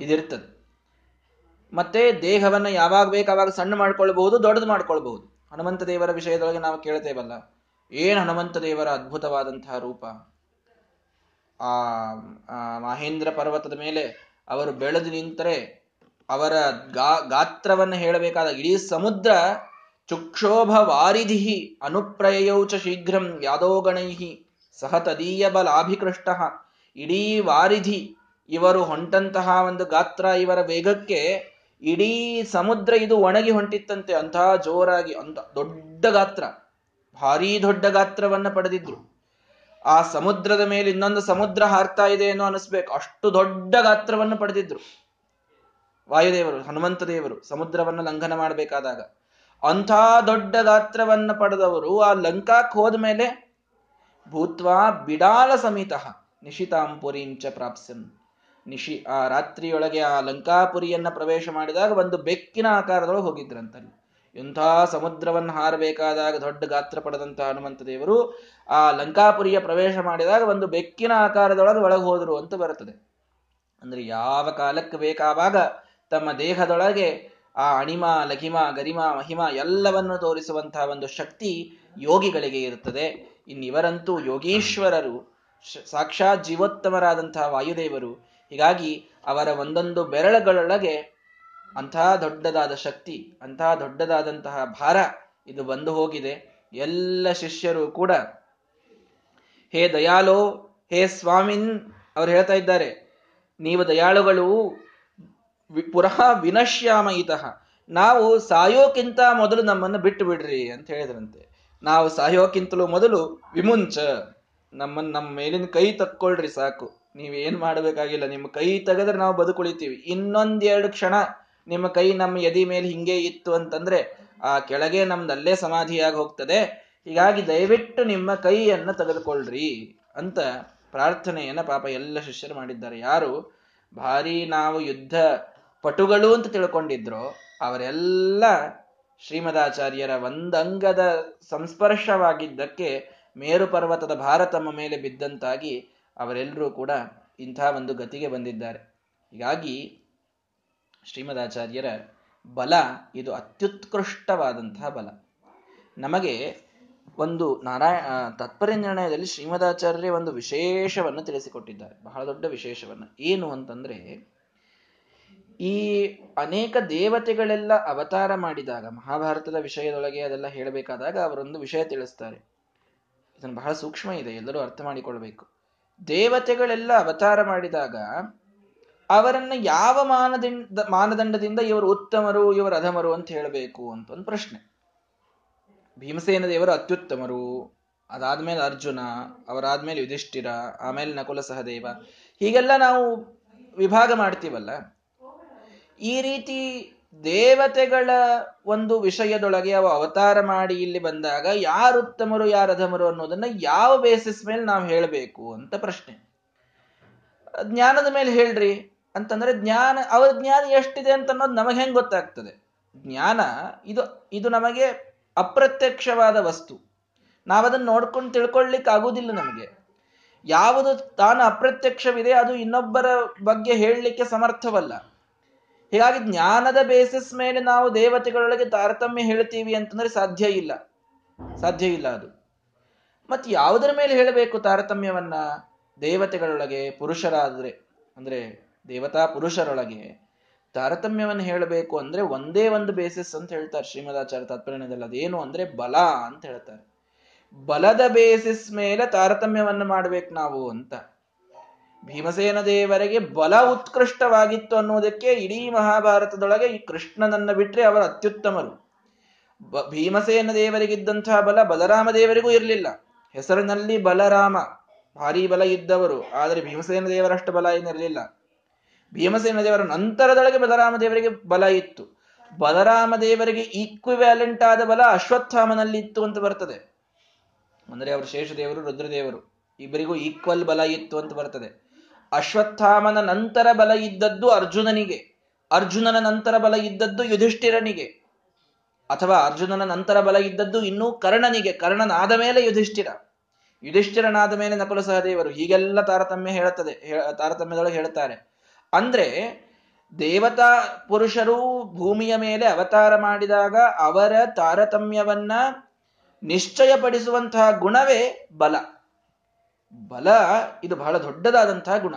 ಇದಿರ್ತದೆ. ಮತ್ತೆ ದೇಹವನ್ನ ಯಾವಾಗ ಬೇಕು ಅವಾಗ ಸಣ್ಣ ಮಾಡ್ಕೊಳ್ಬಹುದು ದೊಡ್ಡದು ಮಾಡ್ಕೊಳ್ಬಹುದು ಹನುಮಂತ ದೇವರ ವಿಷಯದೊಳಗೆ ನಾವು ಕೇಳ್ತೇವಲ್ಲ, ಏನ್ ಹನುಮಂತ ದೇವರ ಅದ್ಭುತವಾದಂತಹ ರೂಪ? ಆ ಮಹೇಂದ್ರ ಪರ್ವತದ ಮೇಲೆ ಅವರು ಬೆಳೆದು ನಿಂತರೆ ಅವರ ಗಾ, ಗಾತ್ರವನ್ನು ಹೇಳಬೇಕಾದ ಇಡೀ ಸಮುದ್ರ ಚುಕ್ಷೋಭ ವಾರಿಧಿ ಅನುಪ್ರಯೌಚ ಶೀಘ್ರಂ ಯಾದೋಗಣೈಹಿ ಸಹ ತದೀಯ ಬಲಾಭಿಕೃಷ್ಟ. ಇಡೀ ವಾರಿಧಿ ಇವರು ಹೊಂಟಂತಹ ಒಂದು ಗಾತ್ರ ಇವರ ವೇಗಕ್ಕೆ ಇಡೀ ಸಮುದ್ರ ಇದು ಒಣಗಿ ಹೊಂಟಿತ್ತಂತೆ. ಅಂತಹ ಜೋರಾಗಿ ಅಂತ ದೊಡ್ಡ ಗಾತ್ರ, ಭಾರೀ ದೊಡ್ಡ ಗಾತ್ರವನ್ನು ಪಡೆದಿದ್ರು. ಆ ಸಮುದ್ರದ ಮೇಲೆ ಇನ್ನೊಂದು ಸಮುದ್ರ ಹಾರ್ತಾ ಇದೆ ಏನೋ ಅನಿಸ್ಬೇಕು. ಅಷ್ಟು ದೊಡ್ಡ ಗಾತ್ರವನ್ನು ಪಡೆದಿದ್ರು. ವಾಯುದೇವರು, ಹನುಮಂತ ದೇವರು ಸಮುದ್ರವನ್ನು ಲಂಘನ ಮಾಡಬೇಕಾದಾಗ. ಅಂಥ ದೊಡ್ಡ ಗಾತ್ರವನ್ನು ಪಡೆದವರು ಆ ಲಂಕಾಕ್ ಹೋದ ಮೇಲೆ ಭೂತ್ವಾ ಬಿಡಾಲ ಸಮೇತ ನಿಶಿತಾಂಪುರಿಂಚ ಪ್ರಾಪ್ಸನ್ ನಿಶಿ ಆ ರಾತ್ರಿಯೊಳಗೆ ಆ ಲಂಕಾಪುರಿಯನ್ನ ಪ್ರವೇಶ ಮಾಡಿದಾಗ ಒಂದು ಬೆಕ್ಕಿನ ಆಕಾರದೊಳಗೆ ಹೋಗಿದ್ರಂತಲ್ಲಿ. ಎಂಥ ಸಮುದ್ರವನ್ನು ಹಾರಬೇಕಾದಾಗ ದೊಡ್ಡ ಗಾತ್ರ ಪಡೆದಂತಹ ಹನುಮಂತ ದೇವರು ಆ ಲಂಕಾಪುರಿಯ ಪ್ರವೇಶ ಮಾಡಿದಾಗ ಒಂದು ಬೆಕ್ಕಿನ ಆಕಾರದೊಳಗೆ ಒಳಗೆ ಹೋದರು ಅಂತ ಬರುತ್ತದೆ. ಅಂದ್ರೆ ಯಾವ ಕಾಲಕ್ಕೆ ಬೇಕಾವಾಗ ತಮ್ಮ ದೇಹದೊಳಗೆ ಆ ಅಣಿಮ, ಲಘಿಮ, ಗರಿಮ, ಮಹಿಮ ಎಲ್ಲವನ್ನು ತೋರಿಸುವಂತಹ ಒಂದು ಶಕ್ತಿ ಯೋಗಿಗಳಿಗೆ ಇರುತ್ತದೆ. ಇನ್ನಿವರಂತೂ ಯೋಗೀಶ್ವರರು ಸಾಕ್ಷಾತ್ ಜೀವೋತ್ತಮರಾದಂತಹ ವಾಯುದೇವರು. ಹೀಗಾಗಿ ಅವರ ಒಂದೊಂದು ಬೆರಳುಗಳೊಳಗೆ ಅಂತಹ ದೊಡ್ಡದಾದ ಶಕ್ತಿ ಅಂತಹ ದೊಡ್ಡದಾದಂತಹ ಭಾರ ಇದು ಬಂದು ಹೋಗಿದೆ. ಎಲ್ಲ ಶಿಷ್ಯರು ಕೂಡ, ಹೇ ದಯಾಲೋ, ಹೇ ಸ್ವಾಮಿನ್ ಅವ್ರು ಹೇಳ್ತಾ ಇದ್ದಾರೆ, ನೀವು ದಯಾಳುಗಳು ಪುರಃ ವಿನಶ್ಯಾಮ ಇತಃ ನಾವು ಸಾಯೋಕ್ಕಿಂತ ಮೊದಲು ನಮ್ಮನ್ನು ಬಿಟ್ಟು ಬಿಡ್ರಿ ಅಂತ ಹೇಳಿದ್ರಂತೆ. ನಾವು ಸಾಯೋಕ್ಕಿಂತಲೂ ಮೊದಲು ವಿಮುಂಚ, ನಮ್ಮನ್ನ ನಮ್ಮ ಮೇಲಿನ ಕೈ ತಕ್ಕೊಳ್ರಿ ಸಾಕು. ನೀವೇನ್ ಮಾಡಬೇಕಾಗಿಲ್ಲ, ನಿಮ್ಮ ಕೈ ತೆಗೆದ್ರೆ ನಾವು ಬದುಕುಳಿತೀವಿ. ಇನ್ನೊಂದೆರಡು ಕ್ಷಣ ನಿಮ್ಮ ಕೈ ನಮ್ಮ ಎದಿ ಮೇಲೆ ಹಿಂಗೆ ಇತ್ತು ಅಂತಂದ್ರೆ ಆ ಕೆಳಗೆ ನಮ್ದಲ್ಲೇ ಸಮಾಧಿಯಾಗಿ ಹೋಗ್ತದೆ. ಹೀಗಾಗಿ ದಯವಿಟ್ಟು ನಿಮ್ಮ ಕೈಯನ್ನು ತೆಗೆದುಕೊಳ್ಳ್ರಿ ಅಂತ ಪ್ರಾರ್ಥನೆಯನ್ನ ಪಾಪ ಎಲ್ಲ ಶಿಷ್ಯರು ಮಾಡಿದ್ದಾರೆ. ಯಾರು ಭಾರಿ ನಾವು ಯುದ್ಧ ಪಟುಗಳು ಅಂತ ತಿಳ್ಕೊಂಡಿದ್ರು, ಅವರೆಲ್ಲ ಶ್ರೀಮದಾಚಾರ್ಯರ ಒಂದಂಗದ ಸಂಸ್ಪರ್ಶವಾಗಿದ್ದಕ್ಕೆ ಮೇರು ಪರ್ವತದ ಭಾರ ತಮ್ಮ ಮೇಲೆ ಬಿದ್ದಂತಾಗಿ ಅವರೆಲ್ಲರೂ ಕೂಡ ಇಂಥ ಒಂದು ಗತಿಗೆ ಬಂದಿದ್ದಾರೆ. ಹೀಗಾಗಿ ಶ್ರೀಮದಾಚಾರ್ಯರ ಬಲ, ಇದು ಅತ್ಯುತ್ಕೃಷ್ಟವಾದಂತಹ ಬಲ. ನಮಗೆ ಒಂದು ನಾರಾಯಣ ತತ್ಪರ್ಯ ನಿರ್ಣಯದಲ್ಲಿ ಶ್ರೀಮದಾಚಾರ್ಯರೇ ಒಂದು ವಿಶೇಷವನ್ನು ತಿಳಿಸಿಕೊಟ್ಟಿದ್ದಾರೆ. ಬಹಳ ದೊಡ್ಡ ವಿಶೇಷವನ್ನು. ಏನು ಅಂತಂದ್ರೆ, ಈ ಅನೇಕ ದೇವತೆಗಳೆಲ್ಲ ಅವತಾರ ಮಾಡಿದಾಗ, ಮಹಾಭಾರತದ ವಿಷಯದೊಳಗೆ ಅದೆಲ್ಲ ಹೇಳಬೇಕಾದಾಗ ಅವರೊಂದು ವಿಷಯ ತಿಳಿಸ್ತಾರೆ. ಇದನ್ನು ಬಹಳ ಸೂಕ್ಷ್ಮ ಇದೆ, ಎಲ್ಲರೂ ಅರ್ಥ ಮಾಡಿಕೊಳ್ಬೇಕು. ದೇವತೆಗಳೆಲ್ಲ ಅವತಾರ ಮಾಡಿದಾಗ ಅವರನ್ನ ಯಾವ ಮಾನದಂಡ ಮಾನದಂಡದಿಂದ ಇವರು ಉತ್ತಮರು, ಇವರು ಅಧಮರು ಅಂತ ಹೇಳಬೇಕು ಅಂತ ಒಂದು ಪ್ರಶ್ನೆ. ಭೀಮಸೇನ ದೇವರು ಅತ್ಯುತ್ತಮರು, ಅದಾದ್ಮೇಲೆ ಅರ್ಜುನ, ಅವರಾದ್ಮೇಲೆ ಯುಧಿಷ್ಠಿರ, ಆಮೇಲೆ ನಕುಲ ಸಹದೇವ. ಹೀಗೆಲ್ಲ ನಾವು ವಿಭಾಗ ಮಾಡ್ತೀವಲ್ಲ. ಈ ರೀತಿ ದೇವತೆಗಳ ಒಂದು ವಿಷಯದೊಳಗೆ ಅವ ಅವತಾರ ಮಾಡಿ ಇಲ್ಲಿ ಬಂದಾಗ ಯಾರು ಉತ್ತಮರು, ಯಾರು ಅಧಮರು ಅನ್ನೋದನ್ನ ಯಾವ ಬೇಸಿಸ್ ಮೇಲೆ ನಾವು ಹೇಳಬೇಕು ಅಂತ ಪ್ರಶ್ನೆ. ಜ್ಞಾನದ ಮೇಲೆ ಹೇಳ್ರಿ. ಅಂತಂದ್ರೆ ಜ್ಞಾನ, ಅವ್ರ ಜ್ಞಾನ ಎಷ್ಟಿದೆ ಅಂತ ಅನ್ನೋದು ನಮಗೆ ಹೆಂಗ್ ಗೊತ್ತಾಗ್ತದೆ? ಜ್ಞಾನ, ಇದು ಇದು ನಮಗೆ ಅಪ್ರತ್ಯಕ್ಷವಾದ ವಸ್ತು. ನಾವದನ್ನು ನೋಡ್ಕೊಂಡು ತಿಳ್ಕೊಳ್ಲಿಕ್ಕೆ ಆಗುವುದಿಲ್ಲ ನಮಗೆ. ಯಾವುದು ತಾನು ಅಪ್ರತ್ಯಕ್ಷವಿದೆ ಅದು ಇನ್ನೊಬ್ಬರ ಬಗ್ಗೆ ಹೇಳಲಿಕ್ಕೆ ಸಮರ್ಥವಲ್ಲ. ಹೀಗಾಗಿ ಜ್ಞಾನದ ಬೇಸಿಸ್ ಮೇಲೆ ನಾವು ದೇವತೆಗಳೊಳಗೆ ತಾರತಮ್ಯ ಹೇಳ್ತೀವಿ ಅಂತಂದ್ರೆ ಸಾಧ್ಯ ಇಲ್ಲ. ಸಾಧ್ಯ ಇಲ್ಲ ಅದು. ಮತ್ತೆ ಯಾವುದರ ಮೇಲೆ ಹೇಳಬೇಕು ತಾರತಮ್ಯವನ್ನ? ದೇವತೆಗಳೊಳಗೆ, ಪುರುಷರಾದ್ರೆ, ಅಂದ್ರೆ ದೇವತಾ ಪುರುಷರೊಳಗೆ ತಾರತಮ್ಯವನ್ನು ಹೇಳಬೇಕು ಅಂದ್ರೆ ಒಂದೇ ಒಂದು ಬೇಸಿಸ್ ಅಂತ ಹೇಳ್ತಾರೆ ಶ್ರೀಮದಾಚಾರ್ಯ ತಾತ್ಪರ್ಯದಲ್ಲಿ ಅದೇನು ಅಂದ್ರೆ ಬಲ ಅಂತ ಹೇಳ್ತಾರೆ. ಬಲದ ಬೇಸಿಸ್ ಮೇಲೆ ತಾರತಮ್ಯವನ್ನು ಮಾಡ್ಬೇಕು ನಾವು ಅಂತ. ಭೀಮಸೇನ ದೇವರಿಗೆ ಬಲ ಉತ್ಕೃಷ್ಟವಾಗಿತ್ತು ಅನ್ನೋದಕ್ಕೆ ಇಡೀ ಮಹಾಭಾರತದೊಳಗೆ ಈ ಕೃಷ್ಣನನ್ನ ಬಿಟ್ರೆ ಅವರು ಅತ್ಯುತ್ತಮರು. ಭೀಮಸೇನ ದೇವರಿಗಿದ್ದಂತಹ ಬಲ ಬಲರಾಮ ದೇವರಿಗೂ ಇರಲಿಲ್ಲ. ಹೆಸರಿನಲ್ಲಿ ಬಲರಾಮ. ಭಾರಿ ಬಲ ಇದ್ದವರು. ಆದರೆ ಭೀಮಸೇನ ದೇವರಷ್ಟು ಬಲ ಏನಿರಲಿಲ್ಲ. ಭೀಮಸೇನ ದೇವರ ನಂತರದೊಳಗೆ ಬಲರಾಮ ದೇವರಿಗೆ ಬಲ ಇತ್ತು. ಬಲರಾಮ ದೇವರಿಗೆ ಈಕ್ವಿವ್ಯಾಲೆಂಟ್ ಆದ ಬಲ ಅಶ್ವತ್ಥಾಮನಲ್ಲಿ ಇತ್ತು ಅಂತ ಬರ್ತದೆ. ಅಂದ್ರೆ ಅವರು ಶೇಷದೇವರು, ರುದ್ರದೇವರು, ಇಬ್ಬರಿಗೂ ಈಕ್ವಲ್ ಬಲ ಇತ್ತು ಅಂತ ಬರ್ತದೆ. ಅಶ್ವತ್ಥಾಮನ ನಂತರ ಬಲ ಇದ್ದದ್ದು ಅರ್ಜುನನಿಗೆ, ಅರ್ಜುನನ ನಂತರ ಬಲ ಇದ್ದದ್ದು ಯುಧಿಷ್ಠಿರನಿಗೆ, ಅಥವಾ ಅರ್ಜುನನ ನಂತರ ಬಲ ಇದ್ದದ್ದು ಇನ್ನೂ ಕರ್ಣನಿಗೆ, ಕರ್ಣನಾದ ಮೇಲೆ ಯುಧಿಷ್ಠಿರ. ಯುಧಿಷ್ಠಿರನಾದ ಮೇಲೆ ನಕುಲ ಸಹದೇವರು, ಹೀಗೆಲ್ಲ ತಾರತಮ್ಯ ಹೇಳುತ್ತದೆ ತಾರತಮ್ಯದೊಳಗೆ ಹೇಳುತ್ತಾರೆ. ಅಂದ್ರೆ ದೇವತಾ ಪುರುಷರು ಭೂಮಿಯ ಮೇಲೆ ಅವತಾರ ಮಾಡಿದಾಗ ಅವರ ತಾರತಮ್ಯವನ್ನ ನಿಶ್ಚಯಪಡಿಸುವಂತಹ ಗುಣವೇ ಬಲ. ಬಲ ಇದು ಬಹಳ ದೊಡ್ಡದಾದಂತಹ ಗುಣ.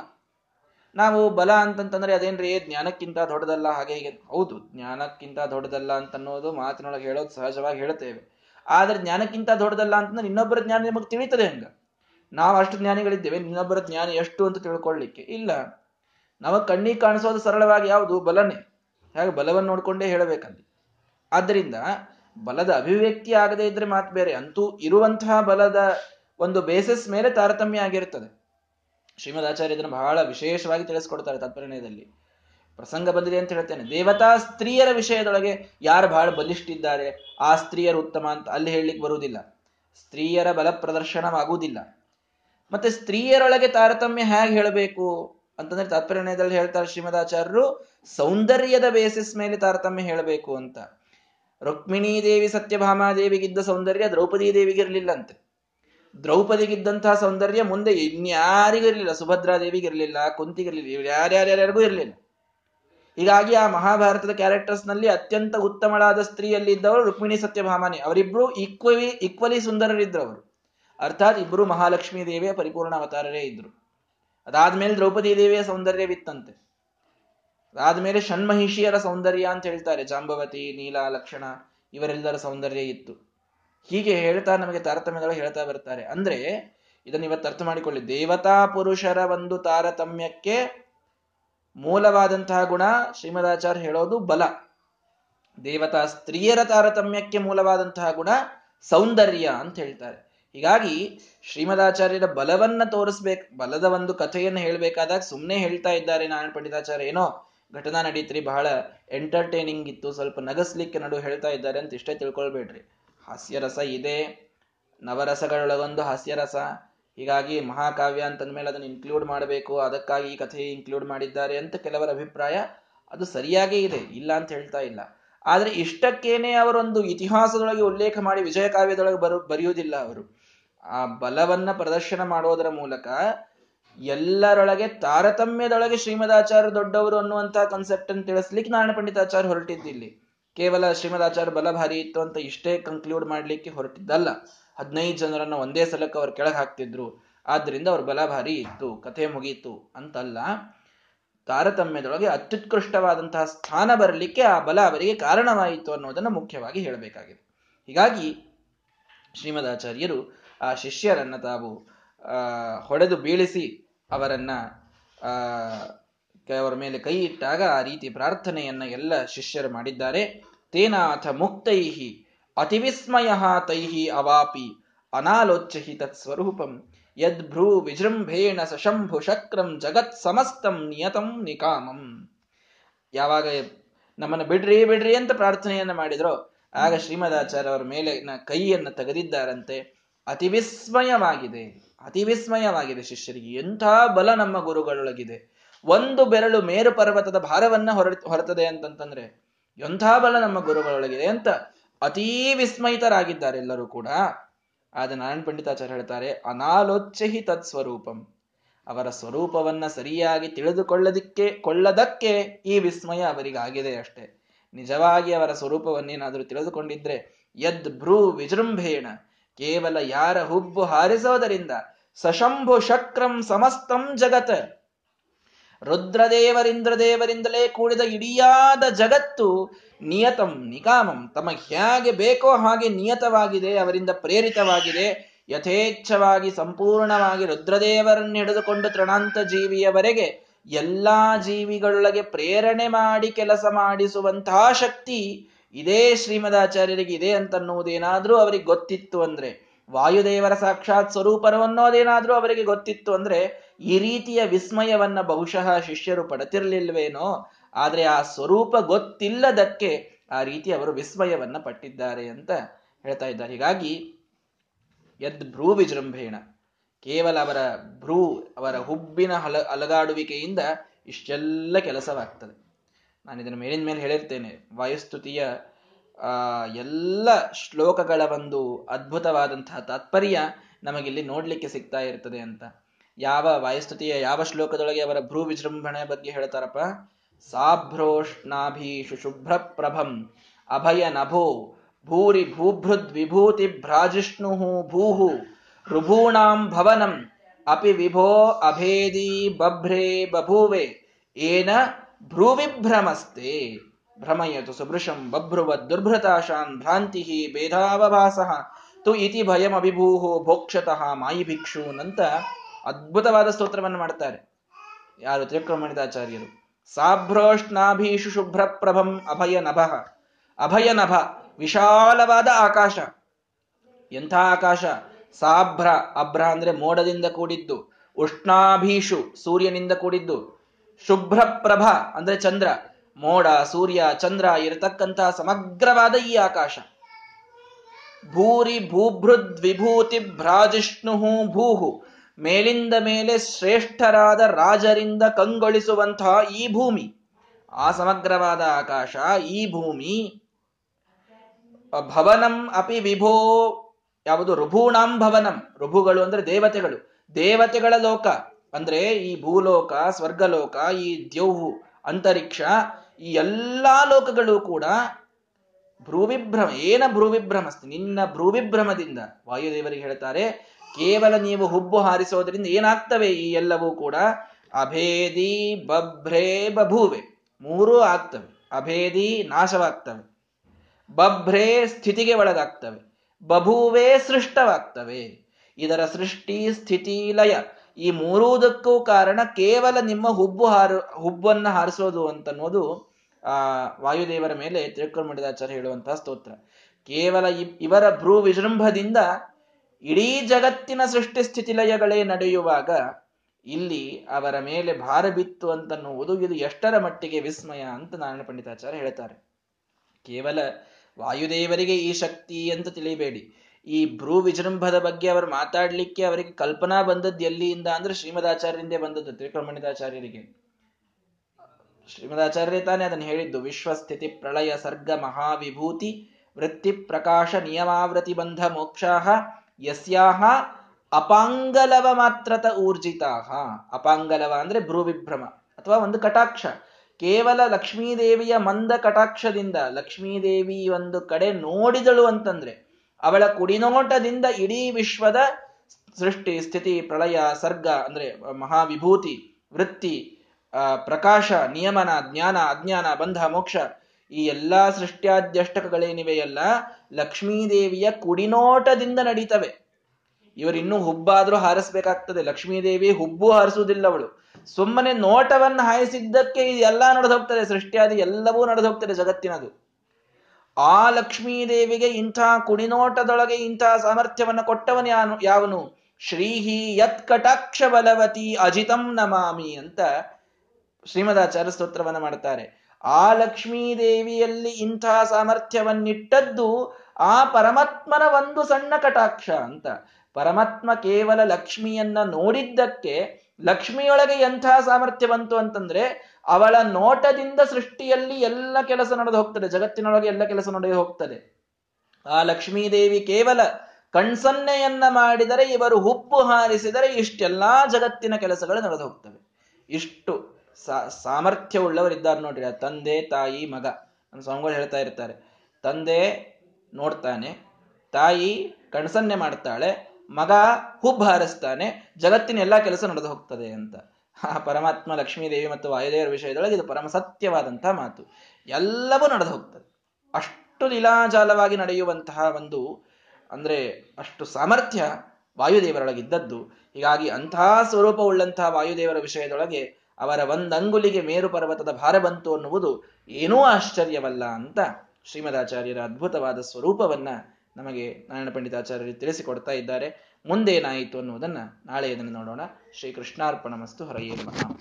ನಾವು ಬಲ ಅಂತಂತಂದ್ರೆ ಅದೇನ್ರಿ? ಜ್ಞಾನಕ್ಕಿಂತ ದೊಡ್ಡದಲ್ಲ, ಹಾಗೆ ಹೀಗೆ. ಹೌದು, ಜ್ಞಾನಕ್ಕಿಂತ ದೊಡ್ಡದಲ್ಲ ಅಂತ ಅನ್ನೋದು ಮಾತಿನೊಳಗೆ ಹೇಳೋದು ಸಹಜವಾಗಿ ಹೇಳ್ತೇವೆ ಆದ್ರೆ ಜ್ಞಾನಕ್ಕಿಂತ ದೊಡ್ಡದಲ್ಲ ಅಂತಂದ್ರೆ ಇನ್ನೊಬ್ಬರ ಜ್ಞಾನ ನಿಮಗೆ ತಿಳಿತದೆ ಹಂಗ? ನಾವು ಅಷ್ಟು ಜ್ಞಾನಿಗಳಿದ್ದೇವೆ, ಇನ್ನೊಬ್ಬರ ಜ್ಞಾನ ಎಷ್ಟು ಅಂತ ತಿಳ್ಕೊಳ್ಳಿಕ್ಕೆ ಇಲ್ಲ. ನಾವು ಕಣ್ಣಿಗೆ ಕಾಣಿಸೋದು ಸರಳವಾಗಿ ಯಾವುದು? ಬಲನೇ. ಹಾಗೆ ಬಲವನ್ನು ನೋಡಿಕೊಂಡೇ ಹೇಳಬೇಕಲ್ಲಿ ಆದ್ದರಿಂದ ಬಲದ ಅಭಿವ್ಯಕ್ತಿ ಆಗದೇ ಇದ್ರೆ ಮಾತು ಬೇರೆ. ಅಂತೂ ಇರುವಂತಹ ಬಲದ ಒಂದು ಬೇಸಿಸ್ ಮೇಲೆ ತಾರತಮ್ಯ ಆಗಿರುತ್ತದೆ. ಶ್ರೀಮದ್ ಆಚಾರ್ಯ ಇದನ್ನು ಬಹಳ ವಿಶೇಷವಾಗಿ ತಿಳಿಸ್ಕೊಡ್ತಾರೆ ತತ್ಪರಿಣಯದಲ್ಲಿ ಪ್ರಸಂಗ ಬಂದಿದೆ ಅಂತ ಹೇಳ್ತೇನೆ. ದೇವತಾ ಸ್ತ್ರೀಯರ ವಿಷಯದೊಳಗೆ ಯಾರು ಬಹಳ ಬಲಿಷ್ಠಿದ್ದಾರೆ? ಆ ಸ್ತ್ರೀಯರು ಉತ್ತಮ ಅಂತ ಅಲ್ಲಿ ಹೇಳಲಿಕ್ಕೆ ಬರುವುದಿಲ್ಲ. ಸ್ತ್ರೀಯರ ಬಲ ಪ್ರದರ್ಶನವಾಗುವುದಿಲ್ಲ. ಮತ್ತೆ ಸ್ತ್ರೀಯರೊಳಗೆ ತಾರತಮ್ಯ ಹೇಗೆ ಹೇಳಬೇಕು? ಅಂತಂದ್ರೆ ತಾತ್ಪರ್ಯದಲ್ಲಿ ಹೇಳ್ತಾರೆ ಶ್ರೀಮದಾಚಾರ್ಯರು, ಸೌಂದರ್ಯದ ಬೇಸಿಸ್ ಮೇಲೆ ತಾರತಮ್ಯ ಹೇಳಬೇಕು ಅಂತ. ರುಕ್ಮಿಣೀ ದೇವಿ ಸತ್ಯಭಾಮಾದೇವಿಗಿದ್ದ ಸೌಂದರ್ಯ ದ್ರೌಪದಿ ದೇವಿಗಿರ್ಲಿಲ್ಲಂತೆ ದ್ರೌಪದಿಗಿದ್ದಂತಹ ಸೌಂದರ್ಯ ಮುಂದೆ ಇನ್ಯಾರಿಗೂ ಇರಲಿಲ್ಲ. ಸುಭದ್ರಾ ದೇವಿಗಿರ್ಲಿಲ್ಲ ಕುಂತಿಗಿರ್ಲಿಲ್ಲ ಯಾರ್ಯಾರ್ಯಾರಿಗೂ ಇರಲಿಲ್ಲ ಹೀಗಾಗಿ ಆ ಮಹಾಭಾರತದ ಕ್ಯಾರೆಕ್ಟರ್ಸ್ನಲ್ಲಿ ಅತ್ಯಂತ ಉತ್ತಮಳಾದ ಸ್ತ್ರೀಯಲ್ಲಿ ಇದ್ದವರು ರುಕ್ಮಿಣಿ ಸತ್ಯಭಾಮಾನಿ. ಅವರಿಬ್ರು ಈಕ್ವಲಿ ಈಕ್ವಲಿ ಸುಂದರರಿದ್ರು ಅವರು ಅರ್ಥಾತ್ ಇಬ್ಬರು ಮಹಾಲಕ್ಷ್ಮೀ ದೇವಿಯ ಪರಿಪೂರ್ಣ ಅವತಾರರೇ ಇದ್ರು. ಅದಾದ್ಮೇಲೆ ದ್ರೌಪದಿ ದೇವಿಯ ಸೌಂದರ್ಯವಿತ್ತಂತೆ ಅದಾದ್ಮೇಲೆ ಷಣ್ಮಹಿಷಿಯರ ಸೌಂದರ್ಯ ಅಂತ ಹೇಳ್ತಾರೆ. ಜಾಂಬವತಿ, ನೀಲ, ಲಕ್ಷಣ ಇವರೆಲ್ಲರ ಸೌಂದರ್ಯ ಇತ್ತು. ಹೀಗೆ ಹೇಳ್ತಾ ನಮಗೆ ತಾರತಮ್ಯಗಳು ಹೇಳ್ತಾ ಬರ್ತಾರೆ. ಅಂದ್ರೆ ಇದನ್ನ ಇವತ್ತು ಅರ್ಥ ಮಾಡಿಕೊಳ್ಳಿ. ದೇವತಾ ಪುರುಷರ ಒಂದು ತಾರತಮ್ಯಕ್ಕೆ ಮೂಲವಾದಂತಹ ಗುಣ ಶ್ರೀಮದಾಚಾರ್ಯ ಹೇಳೋದು ಬಲ. ದೇವತಾ ಸ್ತ್ರೀಯರ ತಾರತಮ್ಯಕ್ಕೆ ಮೂಲವಾದಂತಹ ಗುಣ ಸೌಂದರ್ಯ ಅಂತ ಹೇಳ್ತಾರೆ. ಹೀಗಾಗಿ ಶ್ರೀಮದಾಚಾರ್ಯರ ಬಲವನ್ನ ತೋರಿಸ್ಬೇಕು, ಬಲದ ಒಂದು ಕಥೆಯನ್ನು ಹೇಳ್ಬೇಕಾದಾಗ ಸುಮ್ಮನೆ ಹೇಳ್ತಾ ಇದ್ದಾರೆ ನಾರಾಯಣ ಪಂಡಿತಾಚಾರ್ಯ, ಏನೋ ಘಟನಾ ನಡೀತ್ರಿ, ಬಹಳ ಎಂಟರ್ಟೈನಿಂಗ್ ಇತ್ತು, ಸ್ವಲ್ಪ ನಗಸ್ಲಿಕ್ಕೆ ನಡು ಹೇಳ್ತಾ ಇದ್ದಾರೆ ಅಂತ ಇಷ್ಟೇ ತಿಳ್ಕೊಳ್ಬೇಡ್ರಿ. ಹಾಸ್ಯರಸ ಇದೆ, ನವರಸಗಳೊಳಗೊಂದು ಹಾಸ್ಯರಸ, ಹೀಗಾಗಿ ಮಹಾಕಾವ್ಯ ಅಂತಂದ್ಮೇಲೆ ಅದನ್ನು ಇನ್ಕ್ಲೂಡ್ ಮಾಡಬೇಕು, ಅದಕ್ಕಾಗಿ ಈ ಕಥೆ ಇನ್ಕ್ಲೂಡ್ ಮಾಡಿದ್ದಾರೆ ಅಂತ ಕೆಲವರ ಅಭಿಪ್ರಾಯ ಅದು ಸರಿಯಾಗೇ ಇದೆ, ಇಲ್ಲ ಅಂತ ಹೇಳ್ತಾ ಇಲ್ಲ. ಆದರೆ ಇಷ್ಟಕ್ಕೇನೆ ಅವರೊಂದು ಇತಿಹಾಸದೊಳಗೆ ಉಲ್ಲೇಖ ಮಾಡಿ ವಿಜಯ ಕಾವ್ಯದೊಳಗೆ ಬರು, ಬರೆಯುವುದಿಲ್ಲ ಅವರು. ಆ ಬಲವನ್ನ ಪ್ರದರ್ಶನ ಮಾಡೋದರ ಮೂಲಕ ಎಲ್ಲರೊಳಗೆ ತಾರತಮ್ಯದೊಳಗೆ ಶ್ರೀಮದಾಚಾರ್ಯ ದೊಡ್ಡವರು ಅನ್ನುವಂತಹ ಕನ್ಸೆಪ್ಟ್ ಅನ್ನು ತಿಳಿಸ್ಲಿಕ್ಕೆ ನಾರಾಯಣ ಪಂಡಿತಾಚಾರ್ಯ ಹೊರಟಿದ್ದಿಲ್ಲಿ ಕೇವಲ ಶ್ರೀಮದಾಚಾರ್ಯ ಬಲಭಾರಿ ಇತ್ತು ಅಂತ ಇಷ್ಟೇ ಕನ್ಕ್ಲೂಡ್ ಮಾಡ್ಲಿಕ್ಕೆ ಹೊರಟಿದ್ದಲ್ಲ. ಹದಿನೈದು ಜನರನ್ನ ಒಂದೇ ಸಲಕ್ಕೆ ಅವ್ರು ಕೆಳಗೆ ಹಾಕ್ತಿದ್ರು. ಆದ್ರಿಂದ ಅವ್ರ ಬಲಭಾರಿ ಇತ್ತು, ಕಥೆ ಮುಗೀತು ಅಂತಲ್ಲ. ತಾರತಮ್ಯದೊಳಗೆ ಅತ್ಯುತ್ಕೃಷ್ಟವಾದಂತಹ ಸ್ಥಾನ ಬರಲಿಕ್ಕೆ ಆ ಬಲ ಅವರಿಗೆ ಕಾರಣವಾಯಿತು ಅನ್ನೋದನ್ನು ಮುಖ್ಯವಾಗಿ ಹೇಳಬೇಕಾಗಿದೆ. ಹೀಗಾಗಿ ಶ್ರೀಮದಾಚಾರ್ಯರು ಆ ಶಿಷ್ಯರನ್ನ ತಾವು ಹೊಡೆದು ಬೀಳಿಸಿ ಅವರನ್ನ ಅವರ ಮೇಲೆ ಕೈ ಇಟ್ಟಾಗ ಆ ರೀತಿ ಪ್ರಾರ್ಥನೆಯನ್ನ ಎಲ್ಲ ಶಿಷ್ಯರು ಮಾಡಿದ್ದಾರೆ. ತೇನಾಥ ಮುಕ್ತೈಹಿ, ಅತಿವಿಸ್ಮಯ ತೈಹಿ ಅವಾಪಿ ಅನಾಲೋಚ್ಯ ತತ್ಸ್ವರೂಪಂ ಯದ್ಭ್ರೂ ವಿಜೃಂಭೇಣ ಸಶಂಭು ಶಕ್ರಂ ಜಗತ್ ಸಮಸ್ತಂ ನಿಯತಂ ನಿಕಾಮಂ. ಯಾವಾಗ ನಮ್ಮನ್ನು ಬಿಡ್ರಿ ಬಿಡ್ರಿ ಅಂತ ಪ್ರಾರ್ಥನೆಯನ್ನ ಮಾಡಿದ್ರು, ಆಗ ಶ್ರೀಮದಾಚಾರ್ಯ ಅವರ ಮೇಲೆ ಕೈಯನ್ನು ತೆಗೆದಿದ್ದಾರಂತೆ. ಅತಿ ವಿಸ್ಮಯವಾಗಿದೆ ಅತಿ ವಿಸ್ಮಯವಾಗಿದೆ ಶಿಷ್ಯರಿಗೆ. ಎಂಥ ಬಲ ನಮ್ಮ ಗುರುಗಳೊಳಗಿದೆ. ಒಂದು ಬೆರಳು ಮೇರು ಪರ್ವತದ ಭಾರವನ್ನ ಹೊರ, ಹೊರತದೆ ಅಂತಂತಂದ್ರೆ ಎಂಥ ಬಲ ನಮ್ಮ ಗುರುಗಳೊಳಗಿದೆ ಅಂತ ಅತೀ ವಿಸ್ಮಯಿತರಾಗಿದ್ದಾರೆ ಎಲ್ಲರೂ ಕೂಡ. ಆದ ನಾರಾಯಣ ಪಂಡಿತಾಚಾರ್ಯ ಹೇಳ್ತಾರೆ, ಅನಾಲೋಚ್ಯಹಿ ತತ್ ಸ್ವರೂಪಂ ಅವರ ಸ್ವರೂಪವನ್ನ ಸರಿಯಾಗಿ ತಿಳಿದುಕೊಳ್ಳದಿಕ್ಕೆ, ಕೊಳ್ಳದಕ್ಕೆ ಈ ವಿಸ್ಮಯ ಅವರಿಗಾಗಿದೆ ಅಷ್ಟೇ. ನಿಜವಾಗಿ ಅವರ ಸ್ವರೂಪವನ್ನೇನಾದರೂ ತಿಳಿದುಕೊಂಡಿದ್ರೆ, ಯದ್ ಭ್ರೂ ವಿಜೃಂಭೇಣ ಕೇವಲ ಯಾರ ಹುಬ್ಬು ಹಾರಿಸೋದರಿಂದ ಸಶಂಭು ಶಕ್ರಂ ಸಮಸ್ತಂ ಜಗತ್. ರುದ್ರದೇವರಿಂದ್ರದೇವರಿಂದಲೇ ಕೂಡಿದ ಇಡಿಯಾದ ಜಗತ್ತು ನಿಯತಂ ನಿಕಾಮಂ ತಮಗೆ ಹೇಗೆ ಬೇಕೋ ಹಾಗೆ ನಿಯತವಾಗಿದೆ, ಅವರಿಂದ ಪ್ರೇರಿತವಾಗಿದೆ. ಯಥೇಚ್ಛವಾಗಿ ಸಂಪೂರ್ಣವಾಗಿ ರುದ್ರದೇವರನ್ನು ಹಿಡಿದುಕೊಂಡು ತೃಣಾಂತ ಜೀವಿಯವರೆಗೆ ಎಲ್ಲಾ ಜೀವಿಗಳೊಳಗೆ ಪ್ರೇರಣೆ ಮಾಡಿ ಕೆಲಸ ಮಾಡಿಸುವಂತಹ ಶಕ್ತಿ ಇದೇ ಶ್ರೀಮದಾಚಾರ್ಯರಿಗೆ ಇದೆ ಅಂತನ್ನುವುದೇನಾದ್ರೂ ಅವರಿಗೆ ಗೊತ್ತಿತ್ತು ಅಂದ್ರೆ, ವಾಯುದೇವರ ಸಾಕ್ಷಾತ್ ಸ್ವರೂಪರು ಅನ್ನೋದೇನಾದ್ರೂ ಅವರಿಗೆ ಗೊತ್ತಿತ್ತು ಅಂದ್ರೆ, ಈ ರೀತಿಯ ವಿಸ್ಮಯವನ್ನ ಬಹುಶಃ ಶಿಷ್ಯರು ಪಡತಿರ್ಲಿಲ್ವೇನೋ, ಆದ್ರೆ ಆ ಸ್ವರೂಪ ಗೊತ್ತಿಲ್ಲದಕ್ಕೆ ಆ ರೀತಿ ಅವರು ವಿಸ್ಮಯವನ್ನ ಪಟ್ಟಿದ್ದಾರೆ ಅಂತ ಹೇಳ್ತಾ ಇದ್ದಾರೆ. ಹೀಗಾಗಿ, ಯದ್ ಭ್ರೂ ವಿಜೃಂಭೇಣ, ಕೇವಲ ಅವರ ಭ್ರೂ ಅವರ ಹುಬ್ಬಿನ ಹಲ, ಅಲಗಾಡುವಿಕೆಯಿಂದ ಇಷ್ಟೆಲ್ಲ ಕೆಲಸವಾಗ್ತದೆ. ನಾನು ಇದನ್ನು ಮೇಲಿನ ಮೇಲೆ ಹೇಳಿರ್ತೇನೆ. ವಾಯುಸ್ತುತಿಯ ಎಲ್ಲ ಶ್ಲೋಕಗಳ ಒಂದು ಅದ್ಭುತವಾದಂತಹ ತಾತ್ಪರ್ಯ ನಮಗಿಲ್ಲಿ ನೋಡ್ಲಿಕ್ಕೆ ಸಿಗ್ತಾ ಇರ್ತದೆ ಅಂತ. ಯಾವ ವಾಯುಸ್ತುತಿಯ, ಯಾವ ಶ್ಲೋಕದೊಳಗೆ ಅವರ ಭ್ರೂ ವಿಜೃಂಭಣೆ ಬಗ್ಗೆ ಹೇಳ್ತಾರಪ್ಪ? ಸಾಭ್ರೋಷ್ಣಾಭೀಷು ಶುಭ್ರ ಪ್ರಭಂ ಅಭಯ ನಭೋ ಭೂರಿ ಭೂಭೃದ್ ವಿಭೂತಿ ಭ್ರಾಜಿಷ್ಣು ಭೂಹು ಋಭೂಣಾಂ ಭವನಂ ಅಪಿ ವಿಭೋ ಅಭೇದಿ ಬಭ್ರೇ ಬಭೂವೆ ಏನ ಭ್ರೂವಿಭ್ರಮಸ್ತೆ. ಭ್ರಮಯತು ಸುಭೃಶಂ ಬಭ್ರುವದ್ ದುರ್ಭೃತಾಶಾನ್ ಭ್ರಾಂತಿ ಭೇದಾವಭಾಸ ತು ಇತಿ ಭಯಮಭಿಭೂಹು ಭೋಕ್ಷತಃ ಮಾಯಿ ಭಿಕ್ಷೂನಂತ ಅದ್ಭುತವಾದ ಸ್ತೋತ್ರವನ್ನು ಮಾಡ್ತಾರೆ. ಯಾರು ತ್ರಿಕ್ರಮಣಿತಾಚಾರ್ಯರು ಸಾಭ್ರೋಷ್ಣಾಭೀಷು ಶುಭ್ರ ಪ್ರಭಂ ಅಭಯ ನಭ. ಅಭಯ ನಭ, ವಿಶಾಲವಾದ ಆಕಾಶ. ಎಂಥ ಆಕಾಶ? ಸಾಭ್ರ, ಅಭ್ರ ಅಂದ್ರೆ ಮೋಡದಿಂದ ಕೂಡಿದ್ದು, ಉಷ್ಣಾಭೀಷು ಸೂರ್ಯನಿಂದ ಕೂಡಿದ್ದು ಶುಭ್ರ ಪ್ರಭ ಅಂದ್ರೆ ಚಂದ್ರ, ಮೋಡ, ಸೂರ್ಯ, ಚಂದ್ರ ಇರತಕ್ಕಂತಹ ಸಮಗ್ರವಾದ ಈ ಆಕಾಶ. ಭೂರಿ ಭೂಭೃದ್ ವಿಭೂತಿ ಭ್ರಾಜಿಷ್ಣು ಭೂಹು, ಮೇಲಿಂದ ಮೇಲೆ ಶ್ರೇಷ್ಠರಾದ ರಾಜರಿಂದ ಕಂಗೊಳಿಸುವಂತಹ ಈ ಭೂಮಿ. ಆ ಸಮಗ್ರವಾದ ಆಕಾಶ, ಈ ಭೂಮಿ, ಭವನಂ ಅಪಿ ವಿಭೋ, ಯಾವುದು ರುಭೂಣಾಂ ಭವನಂ. ಋಭುಗಳು ಅಂದ್ರೆ ದೇವತೆಗಳು. ದೇವತೆಗಳ ಲೋಕ. ಅಂದ್ರೆ ಈ ಭೂಲೋಕ, ಸ್ವರ್ಗಲೋಕ, ಈ ದ್ಯೌಹು, ಅಂತರಿಕ್ಷ, ಈ ಎಲ್ಲಾ ಲೋಕಗಳು ಕೂಡ ಭ್ರೂವಿಭ್ರಮ, ಏನ ಭ್ರೂವಿಭ್ರಮಸ್ತಿ? ನಿನ್ನ ಭ್ರೂವಿಭ್ರಮದಿಂದ. ವಾಯುದೇವರಿಗೆ ಹೇಳ್ತಾರೆ, ಕೇವಲ ನೀವು ಹುಬ್ಬು ಹಾರಿಸೋದ್ರಿಂದ ಏನಾಗ್ತವೆ ಈ ಎಲ್ಲವೂ ಕೂಡ? ಅಭೇದಿ ಬಭ್ರೇ ಬಭೂವೆ. ಮೂರೂ ಆಗ್ತವೆ. ಅಭೇದಿ ನಾಶವಾಗ್ತವೆ. ಬಭ್ರೇ ಸ್ಥಿತಿಗೆ ಒಳಗಾಗ್ತವೆ. ಬಭೂವೇ ಸೃಷ್ಟವಾಗ್ತವೆ. ಇದರ ಸೃಷ್ಟಿ ಸ್ಥಿತಿ ಲಯ ಈ ಮೂರುವುದಕ್ಕೂ ಕಾರಣ ಕೇವಲ ನಿಮ್ಮ ಹುಬ್ಬು ಹಾರು, ಹುಬ್ಬನ್ನ ಹಾರಿಸೋದು ಅಂತನ್ನೋದು ಆ, ವಾಯುದೇವರ ಮೇಲೆ ತಿರುಕುಮಡಿದಾಚಾರ್ಯ ಹೇಳುವಂತಹ ಸ್ತೋತ್ರ. ಕೇವಲ ಇವರ ಭ್ರೂ ವಿಜೃಂಭದಿಂದ ಇಡೀ ಜಗತ್ತಿನ ಸೃಷ್ಟಿ ಸ್ಥಿತಿ ಲಯಗಳೇ ನಡೆಯುವಾಗ ಇಲ್ಲಿ ಅವರ ಮೇಲೆ ಭಾರ ಬಿತ್ತು ಅಂತನ್ನುವುದು ಇದು ಎಷ್ಟರ ಮಟ್ಟಿಗೆ ವಿಸ್ಮಯ ಅಂತ ನಾರಾಯಣ ಪಂಡಿತಾಚಾರ್ಯ ಹೇಳ್ತಾರೆ. ಕೇವಲ ವಾಯುದೇವರಿಗೆ ಈ ಶಕ್ತಿ ಅಂತ ತಿಳಿಬೇಡಿ. ಈ ಭ್ರೂ ವಿಜೃಂಭದ ಬಗ್ಗೆ ಅವರು ಮಾತಾಡ್ಲಿಕ್ಕೆ ಅವರಿಗೆ ಕಲ್ಪನಾ ಬಂದದ್ದು ಎಲ್ಲಿಯಿಂದ ಅಂದ್ರೆ ಶ್ರೀಮದಾಚಾರ್ಯರಿಂದೇ ಬಂದದ್ದು ತ್ರಿಕಮಣಿತಾಚಾರ್ಯರಿಗೆ ಶ್ರೀಮದಾಚಾರ್ಯ ತಾನೇ ಅದನ್ನು ಹೇಳಿದ್ದು. ವಿಶ್ವಸ್ಥಿತಿ, ಪ್ರಳಯ, ಸರ್ಗ, ಮಹಾವಿಭೂತಿ, ವೃತ್ತಿ, ಪ್ರಕಾಶ ನಿಯಮಾವೃತಿ ಬಂಧ, ಮೋಕ್ಷಾಹ, ಯಸ್ಯಾಹ, ಅಪಾಂಗಲವ ಮಾತ್ರತ ಊರ್ಜಿತಾಹ. ಅಪಾಂಗಲವ ಅಂದ್ರೆ ಭ್ರೂವಿಭ್ರಮ ಅಥವಾ ಒಂದು ಕಟಾಕ್ಷ. ಕೇವಲ ಲಕ್ಷ್ಮೀದೇವಿಯ ಮಂದ ಕಟಾಕ್ಷದಿಂದ ಲಕ್ಷ್ಮೀದೇವಿ ಒಂದು ಕಡೆ ನೋಡಿದಳು ಅಂತಂದ್ರೆ ಅವಳ ಕುಡಿನೋಟದಿಂದ ಇಡೀ ವಿಶ್ವದ ಸೃಷ್ಟಿ, ಸ್ಥಿತಿ, ಪ್ರಳಯ, ಸರ್ಗ, ಅಂದ್ರೆ ಮಹಾವಿಭೂತಿ, ವೃತ್ತಿ ಪ್ರಕಾಶ, ನಿಯಮನ, ಜ್ಞಾನ, ಅಜ್ಞಾನ, ಬಂಧ, ಮೋಕ್ಷ, ಈ ಎಲ್ಲಾ ಸೃಷ್ಟ್ಯಾದ್ಯಷ್ಟಕಗಳೇನಿವೆಯಲ್ಲ ಲಕ್ಷ್ಮೀದೇವಿಯ ಕುಡಿನೋಟದಿಂದ ನಡೀತವೆ. ಇವರಿನ್ನೂ ಹುಬ್ಬಾದ್ರೂ ಹಾರಿಸ್ಬೇಕಾಗ್ತದೆ. ಲಕ್ಷ್ಮೀದೇವಿ ಹುಬ್ಬು ಹಾರಿಸುವುದಿಲ್ಲ ಅವಳು ಸುಮ್ಮನೆ ನೋಟವನ್ನು ಹಾಯಿಸಿದ್ದಕ್ಕೆ ಇದೆಲ್ಲ ನಡೆದು ಹೋಗ್ತದೆ ಸೃಷ್ಟಿಯಾದಿ ಎಲ್ಲವೂ ನಡೆದು ಹೋಗ್ತದೆ ಜಗತ್ತಿನದು. ಆ ಲಕ್ಷ್ಮೀದೇವಿಗೆ ಇಂಥ ಕುಡಿನೋಟದೊಳಗೆ ಇಂಥ ಸಾಮರ್ಥ್ಯವನ್ನು ಕೊಟ್ಟವನು ಯಾನು, ಯಾವನು? ಶ್ರೀಹಿ ಯತ್ ಕಟಾಕ್ಷ ಬಲವತಿ ಅಜಿತಂ ನಮಾಮಿ ಅಂತ ಶ್ರೀಮದಾಚಾರ್ಯ ಸ್ತೋತ್ರವನ್ನು ಮಾಡ್ತಾರೆ. ಆ ಲಕ್ಷ್ಮೀದೇವಿಯಲ್ಲಿ ಇಂಥ ಸಾಮರ್ಥ್ಯವನ್ನಿಟ್ಟದ್ದು ಆ ಪರಮಾತ್ಮನ ಒಂದು ಸಣ್ಣ ಕಟಾಕ್ಷ ಅಂತ. ಪರಮಾತ್ಮ ಕೇವಲ ಲಕ್ಷ್ಮಿಯನ್ನ ನೋಡಿದ್ದಕ್ಕೆ ಲಕ್ಷ್ಮಿಯೊಳಗೆ ಎಂಥ ಸಾಮರ್ಥ್ಯ ಬಂತು ಅಂತಂದ್ರೆ ಅವಳ ನೋಟದಿಂದ ಸೃಷ್ಟಿಯಲ್ಲಿ ಎಲ್ಲ ಕೆಲಸ ನಡೆದು ಹೋಗ್ತದೆ, ಜಗತ್ತಿನೊಳಗೆ ಎಲ್ಲ ಕೆಲಸ ನಡೆದು ಹೋಗ್ತದೆ. ಆ ಲಕ್ಷ್ಮೀದೇವಿ ಕೇವಲ ಕಣ್ಸನ್ನೆಯನ್ನ ಮಾಡಿದರೆ, ಇವರು ಹುಪ್ಪು ಹಾರಿಸಿದರೆ ಇಷ್ಟೆಲ್ಲಾ ಜಗತ್ತಿನ ಕೆಲಸಗಳು ನಡೆದು ಹೋಗ್ತವೆ. ಇಷ್ಟು ಸಾಮರ್ಥ್ಯವುಳ್ಳವರಿದ್ದಾರೆ ನೋಡ್ರಿ ತಂದೆ, ತಾಯಿ, ಮಗ. ನನ್ನ ಸ್ವಾಮಿಗಳು ಹೇಳ್ತಾ ಇರ್ತಾರೆ, ತಂದೆ ನೋಡ್ತಾನೆ, ತಾಯಿ ಕಣ್ಸನ್ನೆ ಮಾಡ್ತಾಳೆ ಮಗ ಹುಬ್ಬು ಹಾರಿಸ್ತಾನೆ, ಜಗತ್ತಿನ ಎಲ್ಲಾ ಕೆಲಸ ನಡೆದು ಹೋಗ್ತದೆ ಅಂತ. ಪರಮಾತ್ಮ ಲಕ್ಷ್ಮೀದೇವಿ ಮತ್ತು ವಾಯುದೇವರ ವಿಷಯದೊಳಗೆ ಇದು ಪರಮ ಸತ್ಯವಾದಂತಹ ಮಾತು. ಎಲ್ಲವೂ ನಡೆದು ಹೋಗ್ತದೆ. ಅಷ್ಟು ಲೀಲಾಜಾಲವಾಗಿ ನಡೆಯುವಂತಹ ಒಂದು, ಅಂದ್ರೆ ಅಷ್ಟು ಸಾಮರ್ಥ್ಯ ವಾಯುದೇವರೊಳಗಿದ್ದದ್ದು. ಹೀಗಾಗಿ ಅಂತಹ ಸ್ವರೂಪವುಳ್ಳಂತಹ ವಾಯುದೇವರ ವಿಷಯದೊಳಗೆ ಅವರ ಒಂದಂಗುಲಿಗೆ ಮೇರು ಪರ್ವತದ ಭಾರ ಬಂತು ಅನ್ನುವುದು ಏನೂ ಆಶ್ಚರ್ಯವಲ್ಲ ಅಂತ ಶ್ರೀಮದಾಚಾರ್ಯರ ಅದ್ಭುತವಾದ ಸ್ವರೂಪವನ್ನ ನಮಗೆ ನಾರಾಯಣ ಪಂಡಿತಾಚಾರ್ಯರು ತಿಳಿಸಿಕೊಡ್ತಾ ಇದ್ದಾರೆ. ಮುಂದೇನಾಯಿತು ಅನ್ನುವುದನ್ನ ನಾಳೆ ಇದನ್ನು ನೋಡೋಣ. ಶ್ರೀ ಕೃಷ್ಣಾರ್ಪಣ ಮಸ್ತು. ಹರೆಯೇ ಮಹಾ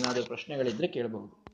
ಏನಾದರೂ ಪ್ರಶ್ನೆಗಳಿದ್ರೆ ಕೇಳಬಹುದು.